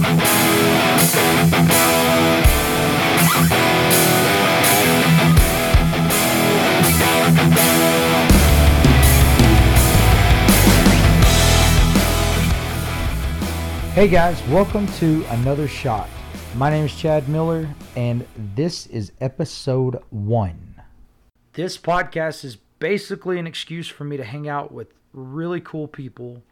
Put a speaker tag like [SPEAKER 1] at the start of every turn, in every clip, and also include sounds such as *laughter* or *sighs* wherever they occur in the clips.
[SPEAKER 1] Hey guys, welcome to another shot. My name is Chad Miller, and this is episode one. This podcast is basically an excuse for me to hang out with really cool people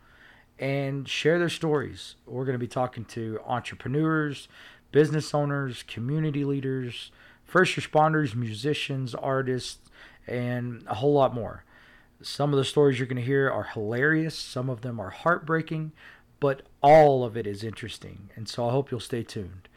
[SPEAKER 1] and share their stories. We're going to be talking to entrepreneurs, business owners, community leaders, first responders, musicians, artists, and a whole lot more. Some of the stories you're going to hear are hilarious, some of them are heartbreaking, but all of it is interesting. And so I hope you'll stay tuned.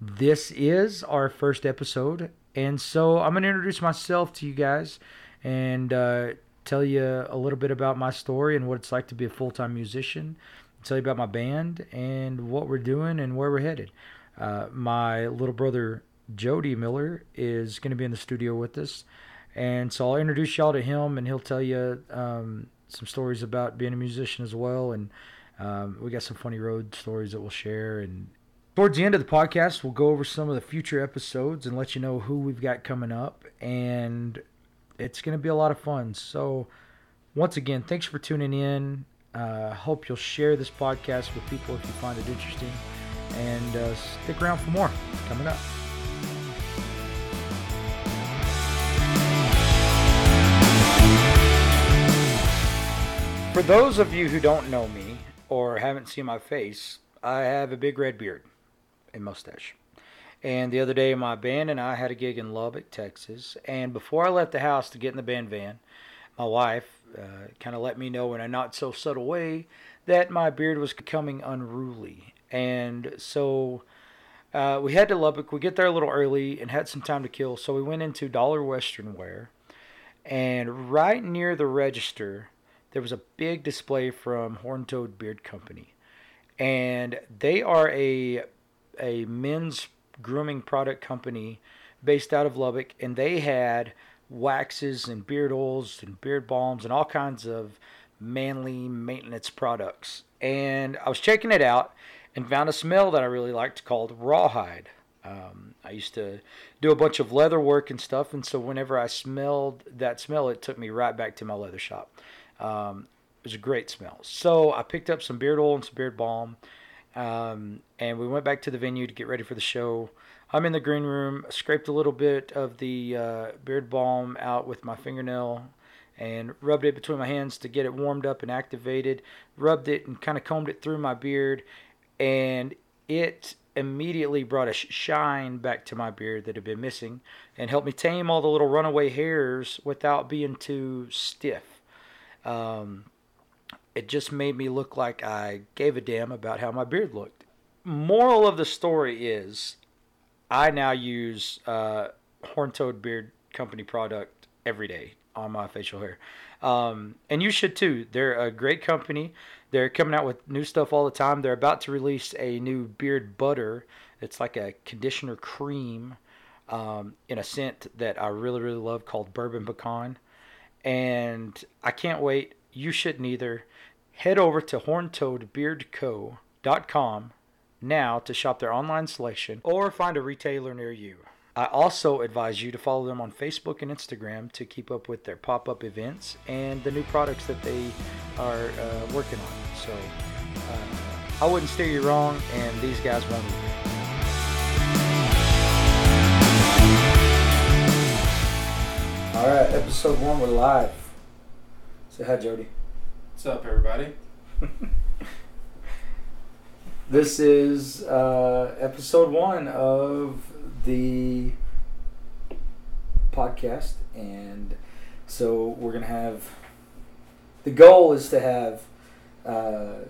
[SPEAKER 1] This is our first episode, and so I'm going to introduce myself to you guys and uh, tell you a little bit about my story and what it's like to be a full time musician, tell you about my band and what we're doing and where we're headed. Uh, my little brother Jody Miller is going to be in the studio with us, and so I'll introduce y'all to him, and he'll tell you um, some stories about being a musician as well. And um, we got some funny road stories that we'll share. And towards the end of the podcast, we'll go over some of the future episodes and let you know who we've got coming up. And it's going to be a lot of fun. So, once again, thanks for tuning in. Uh, hope you'll share this podcast with people if you find it interesting. And uh, stick around for more coming up. For those of you who don't know me or haven't seen my face, I have a big red beard and mustache. And the other day, my band and I had a gig in Lubbock, Texas. And before I left the house to get in the band van, my wife uh, kind of let me know in a not so subtle way that my beard was becoming unruly. And so uh, we head to Lubbock. We get there a little early and had some time to kill. So we went into Dollar Western Wear. And right near the register, there was a big display from Horn Toad Beard Company. And they are a a men's grooming product company based out of Lubbock, and they had waxes and beard oils and beard balms and all kinds of manly maintenance products. And I was checking it out and found a smell that I really liked called rawhide. Um, I used to do a bunch of leather work and stuff, and so whenever I smelled that smell, it took me right back to my leather shop. Um, it was a great smell. So I picked up some beard oil and some beard balm, um, and we went back to the venue to get ready for the show. I'm in the green room, scraped a little bit of the uh, beard balm out with my fingernail and rubbed it between my hands to get it warmed up and activated. Rubbed it and kind of combed it through my beard, and it immediately brought a shine back to my beard that had been missing and helped me tame all the little runaway hairs without being too stiff. Um, it just made me look like I gave a damn about how my beard looked. Moral of the story is I now use uh, Horn Toad Beard Company product every day on my facial hair. Um, and you should too. They're a great company. They're coming out with new stuff all the time. They're about to release a new beard butter. It's like a conditioner cream um, in a scent that I really, really love called Bourbon Pecan and I can't wait. You shouldn't either. Head over to horntoadbeardco.com now to shop their online selection or find a retailer near you. I also advise you to follow them on Facebook and Instagram to keep up with their pop up events and the new products that they are uh, working on. So uh, I wouldn't steer you wrong, and these guys won't either. All right, episode one, we're live. Say hi, Jody.
[SPEAKER 2] What's up, everybody? *laughs*
[SPEAKER 1] this is uh, episode one of the podcast, and so we're gonna have. The goal is to have uh,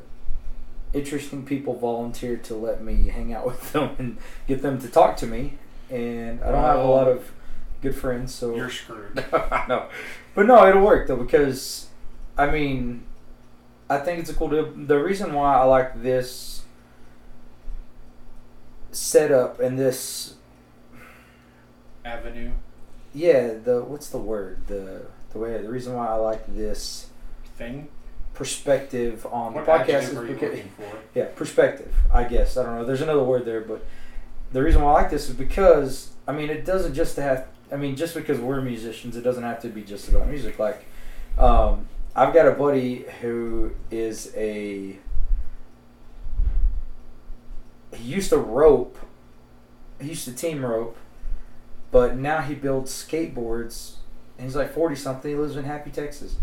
[SPEAKER 1] interesting people volunteer to let me hang out *laughs* with them and get them to talk to me, and I don't have a lot of good friends, so
[SPEAKER 2] You're screwed. *laughs*
[SPEAKER 1] no, but no, it'll work though because, I mean, I think it's a cool deal. The reason why I like this setup and this
[SPEAKER 2] Avenue.
[SPEAKER 1] yeah the what's the word the the way the reason why I like this
[SPEAKER 2] Thing.
[SPEAKER 1] perspective on
[SPEAKER 2] What
[SPEAKER 1] the podcast is because *laughs* yeah, perspective. I guess I don't know. There's another word there, but the reason why I like this is because I mean it doesn't just have. I mean just because we're musicians, it doesn't have to be just about music. Like um, I've got a buddy who is a. He used to rope. He used to team rope, but now he builds skateboards. He's like forty something. He lives in Happy, Texas.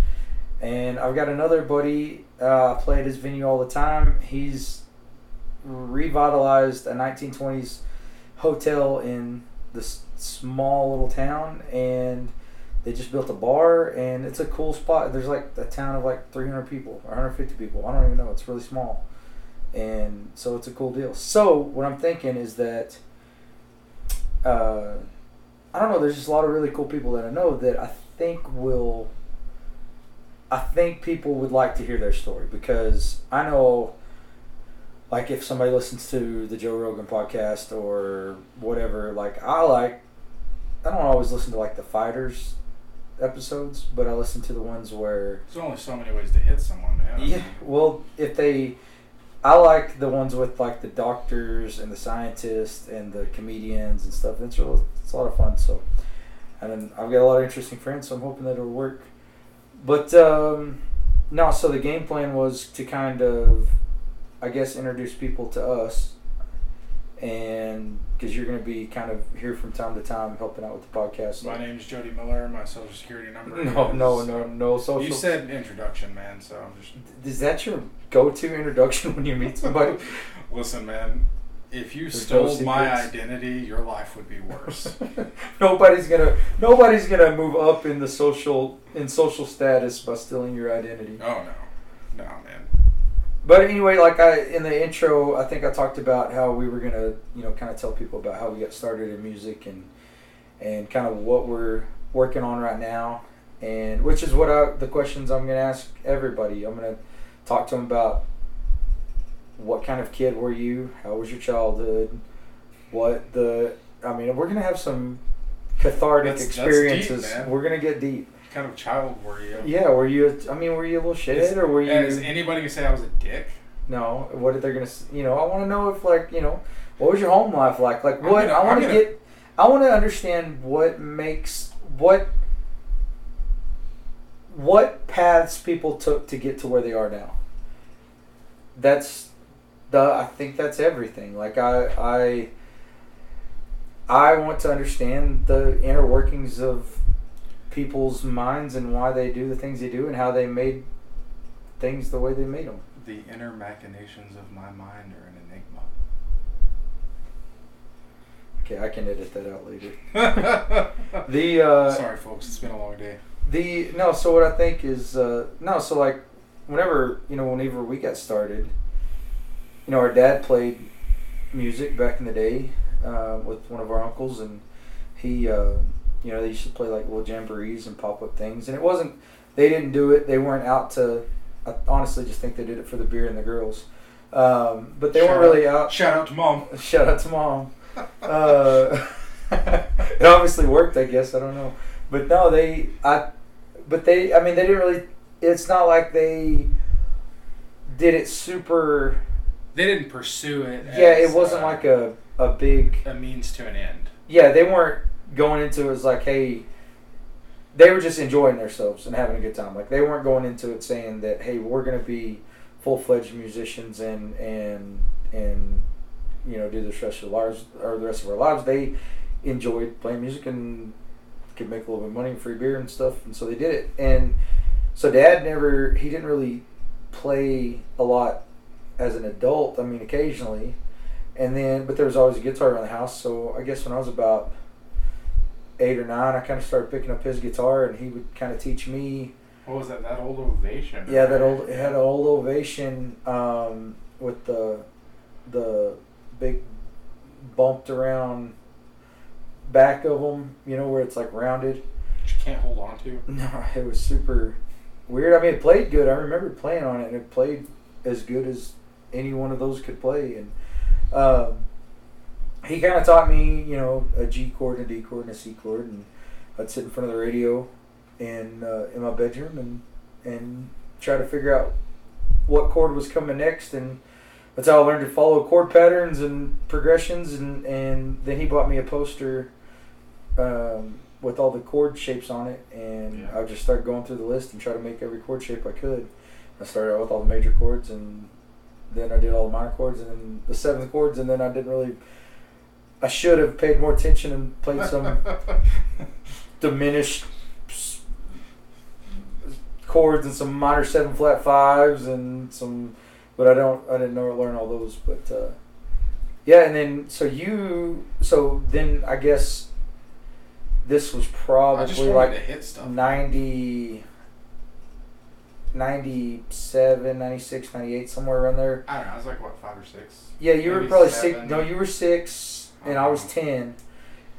[SPEAKER 1] And I've got another buddy. Uh, I play at his venue all the time. He's revitalized a 1920s hotel in this small little town, and they just built a bar, and it's a cool spot. There's like a town of like 300 people or 150 people. I don't even know. It's really small, and so it's a cool deal. So what I'm thinking is that. Uh, I don't know. There's just a lot of really cool people that I know that I think will. I think people would like to hear their story because I know, like, if somebody listens to the Joe Rogan podcast or whatever, like, I like. I don't always listen to like the fighters episodes, but I listen to the ones where
[SPEAKER 2] There's only so many ways to hit someone, man.
[SPEAKER 1] yeah. Well, if they, I like the ones with like the doctors and the scientists and the comedians and stuff. It's real. It's a lot of fun. So, and then I've got a lot of interesting friends. So I'm hoping that it'll work. But um, no. So the game plan was to kind of, I guess, introduce people to us, and because you're going to be kind of here from time to time helping out with the podcast.
[SPEAKER 2] My name is Jody Miller. My social security number. *laughs*
[SPEAKER 1] No,
[SPEAKER 2] is-
[SPEAKER 1] no, no, no social.
[SPEAKER 2] You said introduction, man. So I'm just
[SPEAKER 1] Is that your go-to introduction *laughs* when you meet somebody? *laughs*
[SPEAKER 2] listen, man. If you
[SPEAKER 1] There's no
[SPEAKER 2] stole my identity, your life would be worse.
[SPEAKER 1] nobody's gonna nobody's gonna move up in the social in social status by stealing your identity.
[SPEAKER 2] oh no, no, man.
[SPEAKER 1] But anyway, like I in the intro, I think I talked about how we were gonna you know kind of tell people about how we got started in music and and kind of what we're working on right now, and which is what I, the questions I'm gonna ask everybody. I'm gonna talk to them about what kind of kid were you? How was your childhood? What the I mean, we're gonna have some cathartic
[SPEAKER 2] That's- that's deep,
[SPEAKER 1] experiences. we're gonna get deep.
[SPEAKER 2] Kind of child were you?
[SPEAKER 1] Yeah, were you? I mean, were you a little shithead or were you?
[SPEAKER 2] Is anybody gonna say I was a dick?
[SPEAKER 1] No. What are they gonna? You know, I want to know if like you know, what was your home life like? Like what?
[SPEAKER 2] gonna-
[SPEAKER 1] I want to get. I want to understand what makes what. What paths people took to get to where they are now. That's, the. I think that's everything. Like I I. I want to understand the inner workings of people's minds and why they do the things they do and how they made things the way they made them.
[SPEAKER 2] The inner machinations of my mind are an enigma.
[SPEAKER 1] Okay, I can edit that out later. *laughs* The uh,
[SPEAKER 2] Sorry, folks. It's been a long day.
[SPEAKER 1] the no. So what I think is uh, no. So like, whenever you know, whenever we got started, you know, our dad played music back in the day uh, with one of our uncles, and he, uh, you know, they used to play like little jamborees and pop up things, and it wasn't. They didn't do it. They weren't out to. I honestly just think they did it for the beer and the girls, um, but they
[SPEAKER 2] Shout
[SPEAKER 1] weren't really out.
[SPEAKER 2] Shout out to mom. *laughs*
[SPEAKER 1] Shout out to mom. Uh, *laughs* it obviously worked, I guess. I don't know, but no, they. I. But they. I mean, they didn't really. It's not like they did it super.
[SPEAKER 2] They didn't pursue it.
[SPEAKER 1] Yeah,
[SPEAKER 2] as,
[SPEAKER 1] it wasn't
[SPEAKER 2] uh,
[SPEAKER 1] like a a big.
[SPEAKER 2] a means to an end.
[SPEAKER 1] Yeah, they weren't going into it was like, hey. They were just enjoying themselves and having a good time. Like they weren't going into it saying that, hey, we're gonna be full fledged musicians and and and you know do the rest of lives or the rest of our lives. They enjoyed playing music and could make a little bit of money, and free beer and stuff, and so they did it. And so Dad never he didn't really play a lot as an adult. I mean, occasionally, and then but there was always a guitar around the house. So I guess when I was about eight or nine, I kind of started picking up his guitar, and he would kind of teach me
[SPEAKER 2] What was that? That old ovation.
[SPEAKER 1] yeah, that old it had an old ovation um, with the the big bumped around back of them. You know where it's like rounded.
[SPEAKER 2] That you can't hold on to. *laughs*
[SPEAKER 1] No, it was super weird. I mean, it played good. I remember playing on it, and it played as good as any one of those could play. And um, he kind of taught me, you know, a G chord, and a D chord, and a C chord, and I'd sit in front of the radio in uh, in my bedroom and and try to figure out what chord was coming next, and that's how I learned to follow chord patterns and progressions. And and then he bought me a poster. Um, with all the chord shapes on it, and
[SPEAKER 2] Yeah.
[SPEAKER 1] I just started going through the list and try to make every chord shape I could. I started out with all the major chords, and then I did all the minor chords, and then the seventh chords, and then I didn't really. I should have paid more attention and played some *laughs* diminished chords and some minor seven flat fives and some, but I don't. I didn't know learn all those, but uh, yeah. And then so you so then I guess this was probably like
[SPEAKER 2] hit stuff.
[SPEAKER 1] 90, 97, 96, 98, somewhere around there.
[SPEAKER 2] I don't know. I was like what five or six.
[SPEAKER 1] Yeah, you were probably
[SPEAKER 2] seven.
[SPEAKER 1] six. No, you were six, and I was ten.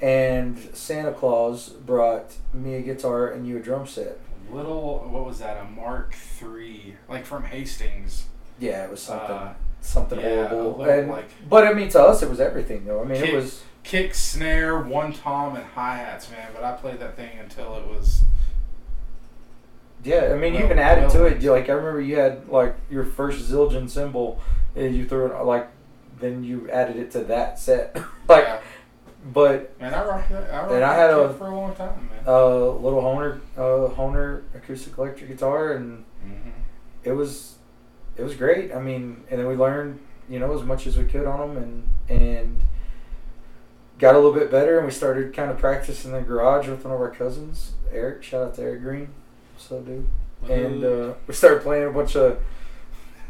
[SPEAKER 1] And Santa Claus brought me a guitar and you a drum set.
[SPEAKER 2] Little, what was that? A Mark Three, like from Hastings.
[SPEAKER 1] Yeah, it was something
[SPEAKER 2] Uh,
[SPEAKER 1] something
[SPEAKER 2] yeah,
[SPEAKER 1] horrible.
[SPEAKER 2] little,
[SPEAKER 1] And,
[SPEAKER 2] like-
[SPEAKER 1] but I mean, to us, it was everything though. I mean,
[SPEAKER 2] Kick-
[SPEAKER 1] it was
[SPEAKER 2] Kick, snare, one tom, and hi hats, man. But I played that thing until it was.
[SPEAKER 1] yeah. I mean, you even added to it. You, like I remember, you had like your first Zildjian cymbal, and you threw it like. Then you added it to that set, *laughs* like.
[SPEAKER 2] yeah.
[SPEAKER 1] But
[SPEAKER 2] Man, I rocked that. I rocked
[SPEAKER 1] And I
[SPEAKER 2] that
[SPEAKER 1] had a-
[SPEAKER 2] for a long time, man.
[SPEAKER 1] a little Hohner, uh, Hohner acoustic electric guitar, and
[SPEAKER 2] hmm
[SPEAKER 1] it was it was great. I mean, and then we learned you know as much as we could on them, and and got a little bit better, and we started kind of practicing in the garage with one of our cousins, Eric. Shout out to Eric Green, so up, dude? And uh, we started playing a bunch of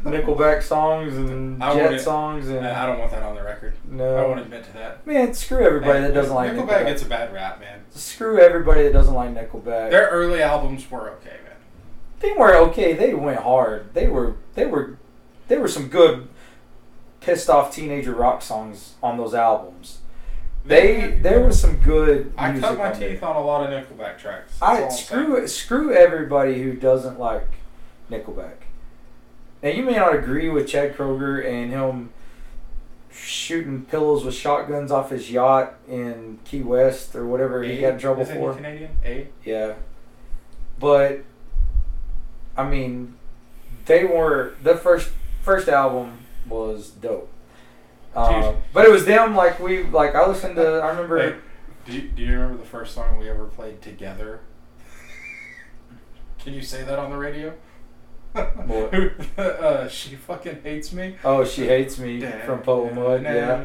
[SPEAKER 1] Nickelback songs and
[SPEAKER 2] I
[SPEAKER 1] Jet songs, and
[SPEAKER 2] I don't want that on the record.
[SPEAKER 1] no,
[SPEAKER 2] I won't admit to that.
[SPEAKER 1] man, screw everybody that doesn't like
[SPEAKER 2] Nickelback
[SPEAKER 1] Nickelback.
[SPEAKER 2] gets a bad rap, man.
[SPEAKER 1] screw everybody that doesn't like Nickelback.
[SPEAKER 2] Their early albums were okay, man.
[SPEAKER 1] they were okay. They went hard. They were they were there were some good pissed off teenager rock songs on those albums. They there was some good.
[SPEAKER 2] I cut my
[SPEAKER 1] there.
[SPEAKER 2] teeth on a lot of Nickelback tracks. That's
[SPEAKER 1] I screw
[SPEAKER 2] saying.
[SPEAKER 1] screw everybody who doesn't like Nickelback. Now you may not agree with Chad Kroeger and him shooting pillows with shotguns off his yacht in Key West or whatever he
[SPEAKER 2] A?
[SPEAKER 1] got in trouble
[SPEAKER 2] Isn't he
[SPEAKER 1] for.
[SPEAKER 2] Canadian? A.
[SPEAKER 1] Yeah. But I mean, they were the first first album was dope. Um, but it was them like we like I listened to I remember
[SPEAKER 2] Hey, do you, do you remember the first song we ever played together? Can you say that on the radio? Uh, she fucking hates me.
[SPEAKER 1] Oh She Hates Me from Puddle of Mudd, yeah.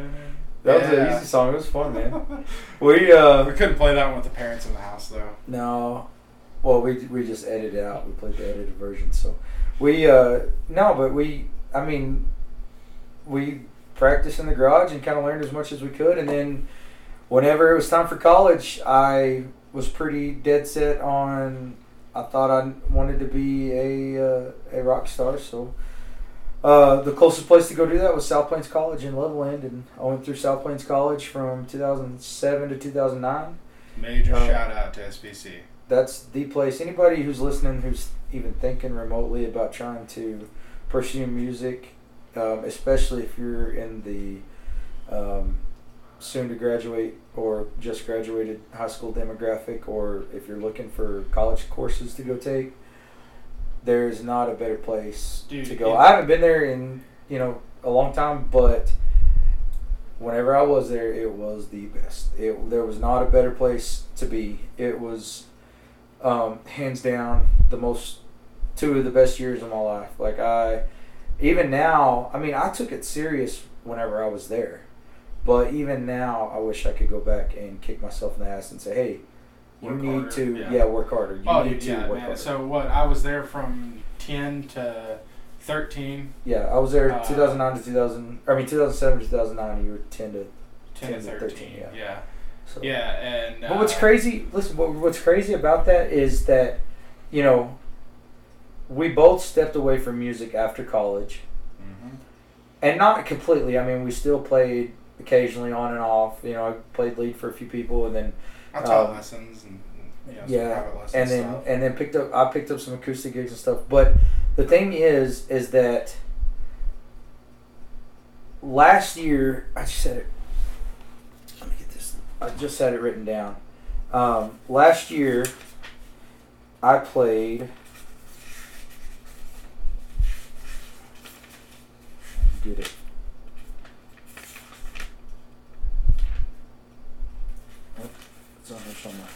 [SPEAKER 1] That was
[SPEAKER 2] Yeah.
[SPEAKER 1] an easy song, it was fun man. *laughs* We uh
[SPEAKER 2] We couldn't play that one with the parents in the house though.
[SPEAKER 1] No. Well, we we just edited it out. We played the edited version. So we uh no, but we I mean we practiced in the garage and kind of learned as much as we could and then whenever it was time for college, I was pretty dead set on I thought I wanted to be a uh, a rock star, so uh, the closest place to go do that was South Plains College in Levelland, and I went through South Plains College from 2007 to 2009
[SPEAKER 2] Major
[SPEAKER 1] Uh,
[SPEAKER 2] shout out to SPC.
[SPEAKER 1] that's the place. Anybody who's listening who's even thinking remotely about trying to pursue music, um, especially if you're in the um, soon to graduate or just graduated high school demographic, or if you're looking for college courses to go take, there's not a better place
[SPEAKER 2] Dude,
[SPEAKER 1] to go.
[SPEAKER 2] it-
[SPEAKER 1] I haven't been there in you know a long time, but whenever I was there, it was the best. It there was not a better place to be. It was um, hands down the most two of the best years of my life. Like I, even now, I mean, I took it serious whenever I was there, but even now, I wish I could go back and kick myself in the ass and say, "Hey, you
[SPEAKER 2] Work
[SPEAKER 1] need
[SPEAKER 2] harder,
[SPEAKER 1] to
[SPEAKER 2] yeah.
[SPEAKER 1] yeah. work harder. You
[SPEAKER 2] Oh,
[SPEAKER 1] need to
[SPEAKER 2] yeah,
[SPEAKER 1] work
[SPEAKER 2] man.
[SPEAKER 1] harder."
[SPEAKER 2] So what? I was there from ten to thirteen.
[SPEAKER 1] yeah, I was there
[SPEAKER 2] uh,
[SPEAKER 1] 2009 to 2000. I mean, 2007 to 2009. You were 10 to
[SPEAKER 2] 10,
[SPEAKER 1] 10
[SPEAKER 2] to
[SPEAKER 1] to
[SPEAKER 2] 13,
[SPEAKER 1] 13,
[SPEAKER 2] yeah.
[SPEAKER 1] yeah. so.
[SPEAKER 2] Yeah, and
[SPEAKER 1] But what's
[SPEAKER 2] uh,
[SPEAKER 1] crazy? Listen, what, what's crazy about that is that, you know, we both stepped away from music after college,
[SPEAKER 2] mhm.
[SPEAKER 1] and not completely. I mean, we still played occasionally on and off. You know, I played lead for a few people, and then
[SPEAKER 2] I taught
[SPEAKER 1] um,
[SPEAKER 2] lessons and you know,
[SPEAKER 1] yeah, and then
[SPEAKER 2] stuff.
[SPEAKER 1] and then picked up I picked up some acoustic gigs and stuff. But the thing is, is that last year I just said it. Let me get this. I just had it written down. Um, last year, I played. Get it on here somewhere.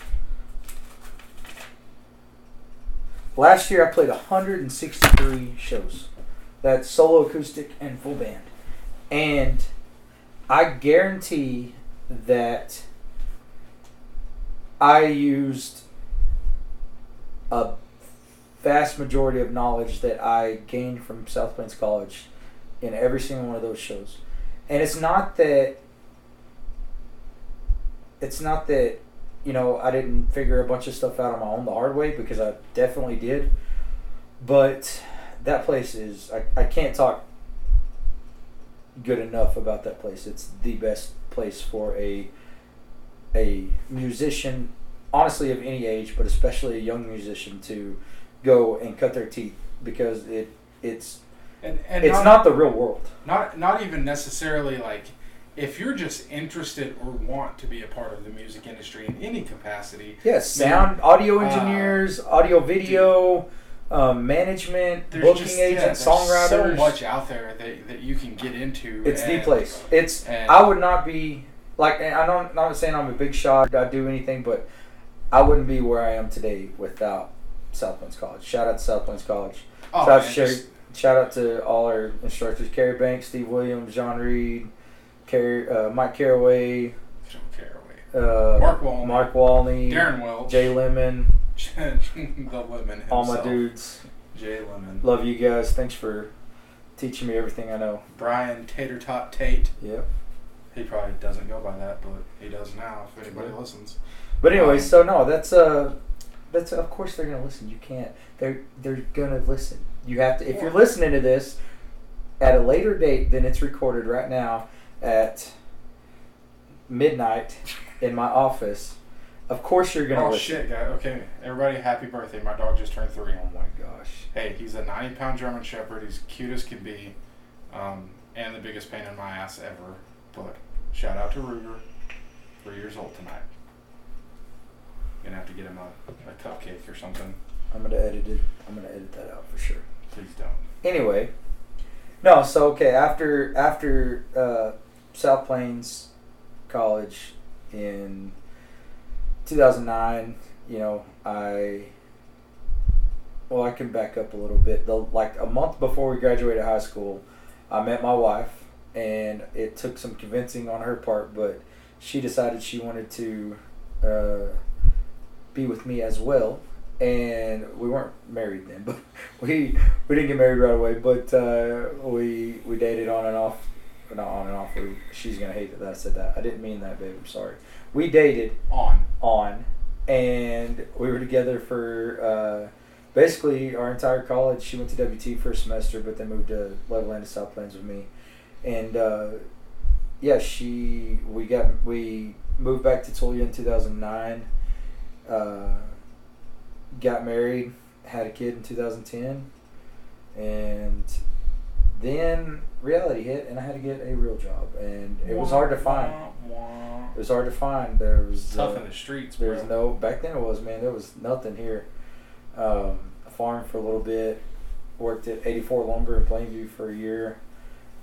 [SPEAKER 1] Last year I played 163 shows. That's solo acoustic and full band. And I guarantee that I used a vast majority of knowledge that I gained from South Plains College in every single one of those shows. And it's not that it's not that you know I didn't figure a bunch of stuff out on my own the hard way because I definitely did. But that place is I, I can't talk good enough about that place. It's the best place for a a musician, honestly of any age, but especially a young musician to go and cut their teeth because it it's
[SPEAKER 2] And, and
[SPEAKER 1] it's not the real world.
[SPEAKER 2] not not even necessarily like if you're just interested or want to be a part of the music industry in any capacity.
[SPEAKER 1] Yes, sound, audio
[SPEAKER 2] uh,
[SPEAKER 1] engineers, audio video, um, management, booking
[SPEAKER 2] just yeah,
[SPEAKER 1] agents,
[SPEAKER 2] there's
[SPEAKER 1] songwriters.
[SPEAKER 2] so much out there that, that you can get into.
[SPEAKER 1] It's the place. It's
[SPEAKER 2] and-
[SPEAKER 1] I would not be like I don't not saying I'm a big shot. I do anything, but I wouldn't be where I am today without South Plains College. Shout out to South Plains College.
[SPEAKER 2] Oh,
[SPEAKER 1] Shout out to
[SPEAKER 2] man,
[SPEAKER 1] Sherry. Shout out to all our instructors: Kerry Banks, Steve Williams, John Reed, Carrie, uh, Mike Caraway,
[SPEAKER 2] don't
[SPEAKER 1] uh,
[SPEAKER 2] Mark Walney.
[SPEAKER 1] Mark Walney,
[SPEAKER 2] Darren Welch.
[SPEAKER 1] Jay Lemon, *laughs*
[SPEAKER 2] the lemon himself.
[SPEAKER 1] all my dudes.
[SPEAKER 2] Jay Lemon.
[SPEAKER 1] Love you guys. Thanks for teaching me everything I know.
[SPEAKER 2] Brian Tater Tot Tate.
[SPEAKER 1] Yep.
[SPEAKER 2] He probably doesn't go by that, but he does now. If anybody
[SPEAKER 1] Yeah.
[SPEAKER 2] listens.
[SPEAKER 1] But anyway,
[SPEAKER 2] Um,
[SPEAKER 1] so no, that's uh that's of course they're gonna listen. You can't. They're they're gonna listen. You have to. If you're listening to this at a later date than it's recorded right now at midnight in my office, of course you're gonna
[SPEAKER 2] Oh
[SPEAKER 1] listen.
[SPEAKER 2] shit, guy. Okay, everybody, happy birthday! My dog just turned three.
[SPEAKER 1] Oh my gosh.
[SPEAKER 2] Hey, he's a 90 pound German Shepherd. He's cute as can be, um, and the biggest pain in my ass ever. But shout out to Ruger, three years old tonight. Gonna have to get him a, a cupcake or something.
[SPEAKER 1] I'm gonna edit it. I'm gonna edit that out for sure.
[SPEAKER 2] Please don't.
[SPEAKER 1] anyway, no. So okay, after after uh, South Plains College in 2009, you know, I well, I can back up a little bit. The, like a month before we graduated high school, I met my wife, and it took some convincing on her part, but she decided she wanted to uh, be with me as well. And we weren't married then, *laughs* but we we didn't get married right away. But uh, we we dated on and off, not on and off. We, she's gonna hate that I said that. I didn't mean that, babe. I'm sorry. We dated
[SPEAKER 2] On.
[SPEAKER 1] on, and we were together for uh, basically our entire college. She went to WT for a semester, but then moved to Levelland to South Plains with me, and uh, yeah, she we got we moved back to Tulia in two thousand nine. Uh, got married, had a kid in two thousand ten, and then reality hit, and I had to get a real job, and it was hard to find.
[SPEAKER 2] Wah, wah.
[SPEAKER 1] It was hard to find. There was
[SPEAKER 2] Tough
[SPEAKER 1] uh,
[SPEAKER 2] in the streets,
[SPEAKER 1] there
[SPEAKER 2] bro.
[SPEAKER 1] was no back then. It was man. There was nothing here. Um, I farmed for a little bit. Worked at 84 Lumber in Plainview for a year,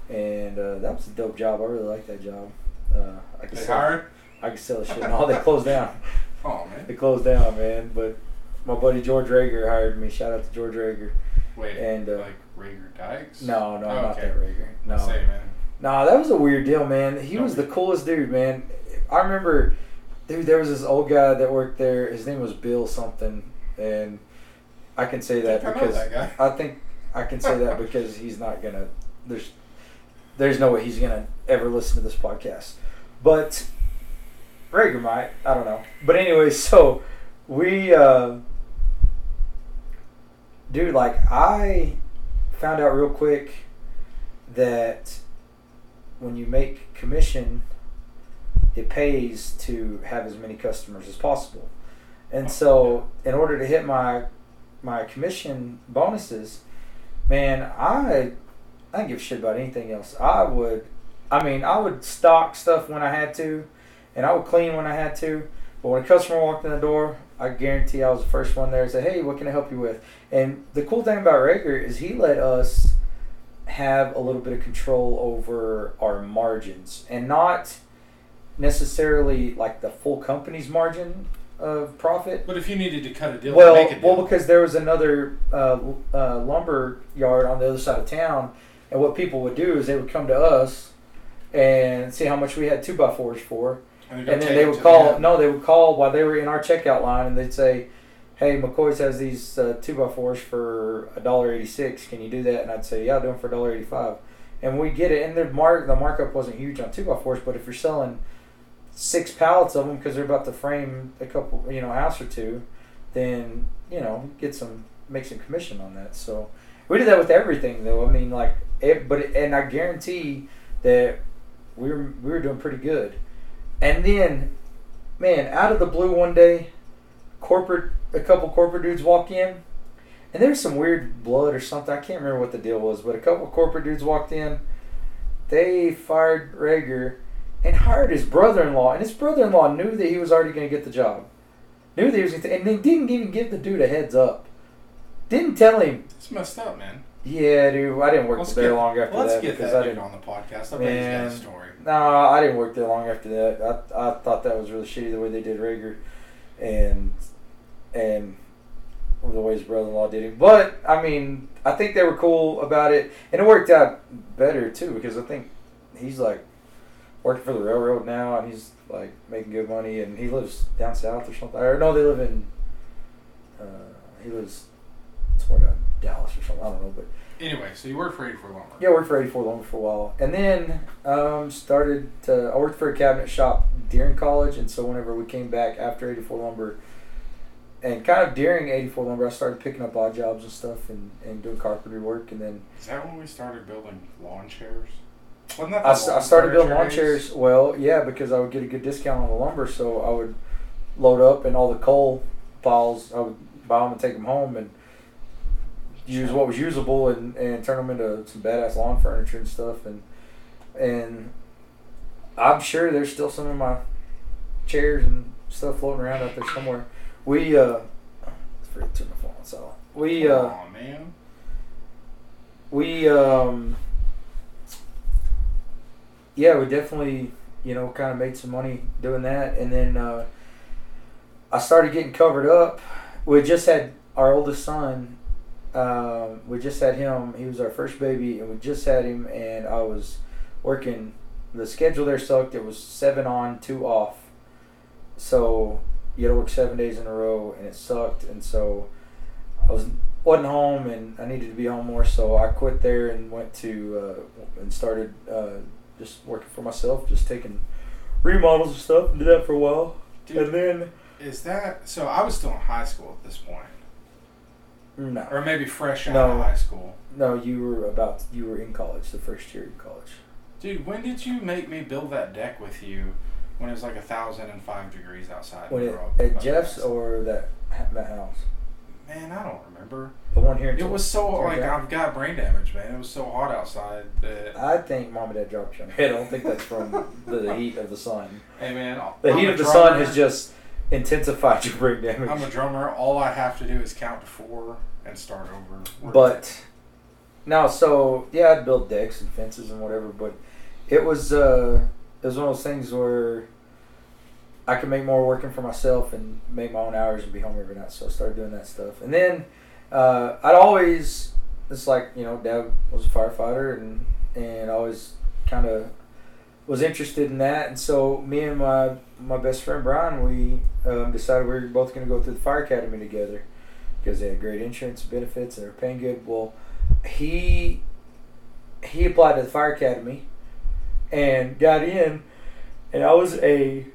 [SPEAKER 1] and uh, that was a dope job. I really liked that job. Uh, I could
[SPEAKER 2] They
[SPEAKER 1] sell.
[SPEAKER 2] hired?
[SPEAKER 1] I could sell the shit. No, they closed down. *laughs*
[SPEAKER 2] Oh man.
[SPEAKER 1] They closed down, man. But my buddy George Rager hired me. Shout out to George Rager.
[SPEAKER 2] Wait,
[SPEAKER 1] And, uh,
[SPEAKER 2] like Rager Dykes?
[SPEAKER 1] No, no,
[SPEAKER 2] Oh,
[SPEAKER 1] not
[SPEAKER 2] okay.
[SPEAKER 1] that Rager. No,
[SPEAKER 2] Say, man.
[SPEAKER 1] No, that was a weird deal, man. He
[SPEAKER 2] No.
[SPEAKER 1] was the coolest dude, man. I remember, dude, there was this old guy that worked there. His name was Bill something, and I can say that
[SPEAKER 2] I
[SPEAKER 1] because
[SPEAKER 2] that guy.
[SPEAKER 1] I think I can say that because he's not gonna. There's, there's no way he's gonna ever listen to this podcast, but Rager might. I don't know. But anyway, *laughs* so we, uh, dude, like I found out real quick that when you make commission, it pays to have as many customers as possible. And so, in order to hit my my commission bonuses, man, I I didn't give a shit about anything else. I would, I mean, I would stock stuff when I had to, and I would clean when I had to. But when a customer walked in the door, I guarantee I was the first one there to say, "Hey, what can I help you with?" And the cool thing about Rager is he let us have a little bit of control over our margins and not necessarily like the full company's margin of profit.
[SPEAKER 2] But if you needed to cut a deal,
[SPEAKER 1] Well,
[SPEAKER 2] make a
[SPEAKER 1] well, because there was another uh, uh, lumber yard on the other side of town, and what people would do is they would come to us and see how much we had two by fours for,
[SPEAKER 2] and,
[SPEAKER 1] and then they would call.
[SPEAKER 2] the.
[SPEAKER 1] No, they would call while they were in our checkout line, and they'd say, "Hey, McCoy's has these uh, two by fours for a dollar eighty six. Can you do that?" And I'd say, "Yeah, I'll do them for a dollar eighty five. And we get it, and the mark the markup wasn't huge on two by fours, but if you're selling six pallets of them because they're about to frame a couple, you know, house or two, then you know get some make some commission on that. So we did that with everything, though. I mean, like, it, but it, and I guarantee that we were we were doing pretty good. And then, man, out of the blue one day, corporate a couple corporate dudes walk in, and there's some weird blood or something. I can't remember what the deal was, but a couple corporate dudes walked in. They fired Rager and hired his brother-in-law, and his brother-in-law knew that he was already going to get the job. Knew that he was, gonna, and they didn't even give the dude a heads up. Didn't tell him.
[SPEAKER 2] It's messed up, man.
[SPEAKER 1] Yeah, dude, I didn't work
[SPEAKER 2] Let's
[SPEAKER 1] there
[SPEAKER 2] get-
[SPEAKER 1] long after
[SPEAKER 2] Let's
[SPEAKER 1] that
[SPEAKER 2] get
[SPEAKER 1] because
[SPEAKER 2] that
[SPEAKER 1] I didn't.
[SPEAKER 2] on the podcast. I bet he's got
[SPEAKER 1] Man.
[SPEAKER 2] a story.
[SPEAKER 1] No, I didn't work there long after that. I, I thought that was really shitty the way they did Rager, and and the way his brother-in-law did him. But I mean, I think they were cool about it, and it worked out better too because I think he's like working for the railroad now, and he's like making good money, and he lives down south or something. Or no, they live in. Uh, he lives somewhere down Dallas or something. I don't know, but
[SPEAKER 2] Anyway, so you worked for 84 Lumber.
[SPEAKER 1] yeah, I worked for 84 Lumber for a while. And then um, started to, I worked for a cabinet shop during college. And so whenever we came back after 84 Lumber, and kind of during 84 Lumber, I started picking up odd jobs and stuff and, and doing carpentry work. And then
[SPEAKER 2] Is that when we started building lawn chairs? Wasn't that
[SPEAKER 1] I, s- I started building lawn chairs. Well, yeah, because I would get a good discount on the lumber. So I would load up and all the cull piles, I would buy them and take them home and use what was usable and, and turn them into some badass lawn furniture and stuff. And and I'm sure there's still some of my chairs and stuff floating around out there somewhere. We uh, I forgot to turn my phone on silent. We uh,
[SPEAKER 2] Aw, man.
[SPEAKER 1] we um yeah we definitely you know kind of made some money doing that and then uh i started getting covered up we just had our oldest son um we just had him he was our first baby and we just had him and i was working the schedule there sucked it was seven on two off so you had to work seven days in a row and it sucked and so i was wasn't home and I needed to be home more, so I quit there and went to uh, and started uh, just working for myself, just taking remodels and stuff, and did that for a while.
[SPEAKER 2] Dude,
[SPEAKER 1] And then
[SPEAKER 2] is that so? I was still in high school at this point,
[SPEAKER 1] no,
[SPEAKER 2] or maybe fresh out
[SPEAKER 1] No.
[SPEAKER 2] of high school.
[SPEAKER 1] no, you were about you were in college, the first year in college.
[SPEAKER 2] Dude, when did you make me build that deck with you? When it was like a thousand and five degrees outside.
[SPEAKER 1] When it, at Jeff's or that ha- that house,
[SPEAKER 2] man, I don't remember.
[SPEAKER 1] the one here.
[SPEAKER 2] It was so like
[SPEAKER 1] Tor-
[SPEAKER 2] I've got brain damage, man. It was so hot outside that.
[SPEAKER 1] I think mom and dad dropped you on. I don't think that's from *laughs* the heat of the sun.
[SPEAKER 2] Hey, man.
[SPEAKER 1] The
[SPEAKER 2] I'm
[SPEAKER 1] heat of the sun has just intensified your brain damage.
[SPEAKER 2] I'm a drummer. All I have to do is count to four and start over. We're-
[SPEAKER 1] But now, so yeah, I'd build decks and fences and whatever. But it was uh, it was one of those things where I could make more working for myself and make my own hours and be home every night. So I started doing that stuff. And then uh, I'd always it's like you know, Dad was a firefighter and and I always kind of was interested in that. And so me and my my best friend Brian, we um, decided we were both going to go through the fire academy together because they had great insurance benefits and they were paying good. Well, he he applied to the fire academy and got in, and I was a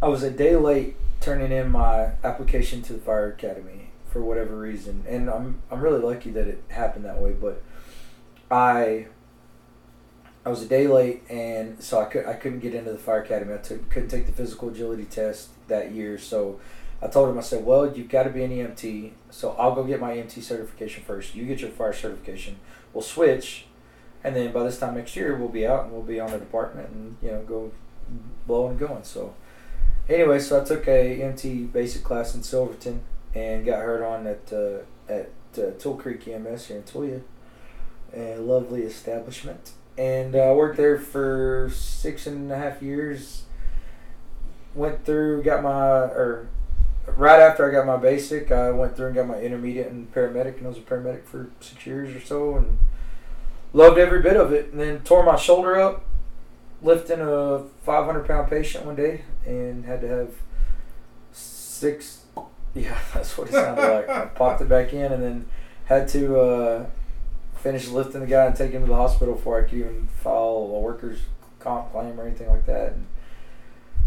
[SPEAKER 1] I was a day late turning in my application to the fire academy for whatever reason, and I'm I'm really lucky that it happened that way. But I I was a day late, and so I could I couldn't get into the fire academy. I took, couldn't take the physical agility test that year, so I told him I said, "Well, you've got to be an EMT, so I'll go get my EMT certification first. You get your fire certification. We'll switch, and then by this time next year, we'll be out and we'll be on the department and you know go blowing and going." So anyway, so I took a EMT basic class in Silverton and got hurt on at uh, at uh, Tule Creek EMS here in Tulia, a lovely establishment, and I uh, worked there for six and a half years. Went through, got my or right after I got my basic, I went through and got my intermediate and paramedic, and I was a paramedic for six years or so, and loved every bit of it. And then tore my shoulder up lifting a 500 pound patient one day, and had to have six. *laughs* Yeah, that's what it sounded like. I popped it back in, and then had to uh, finish lifting the guy and take him to the hospital before I could even file a workers' comp claim or anything like that. And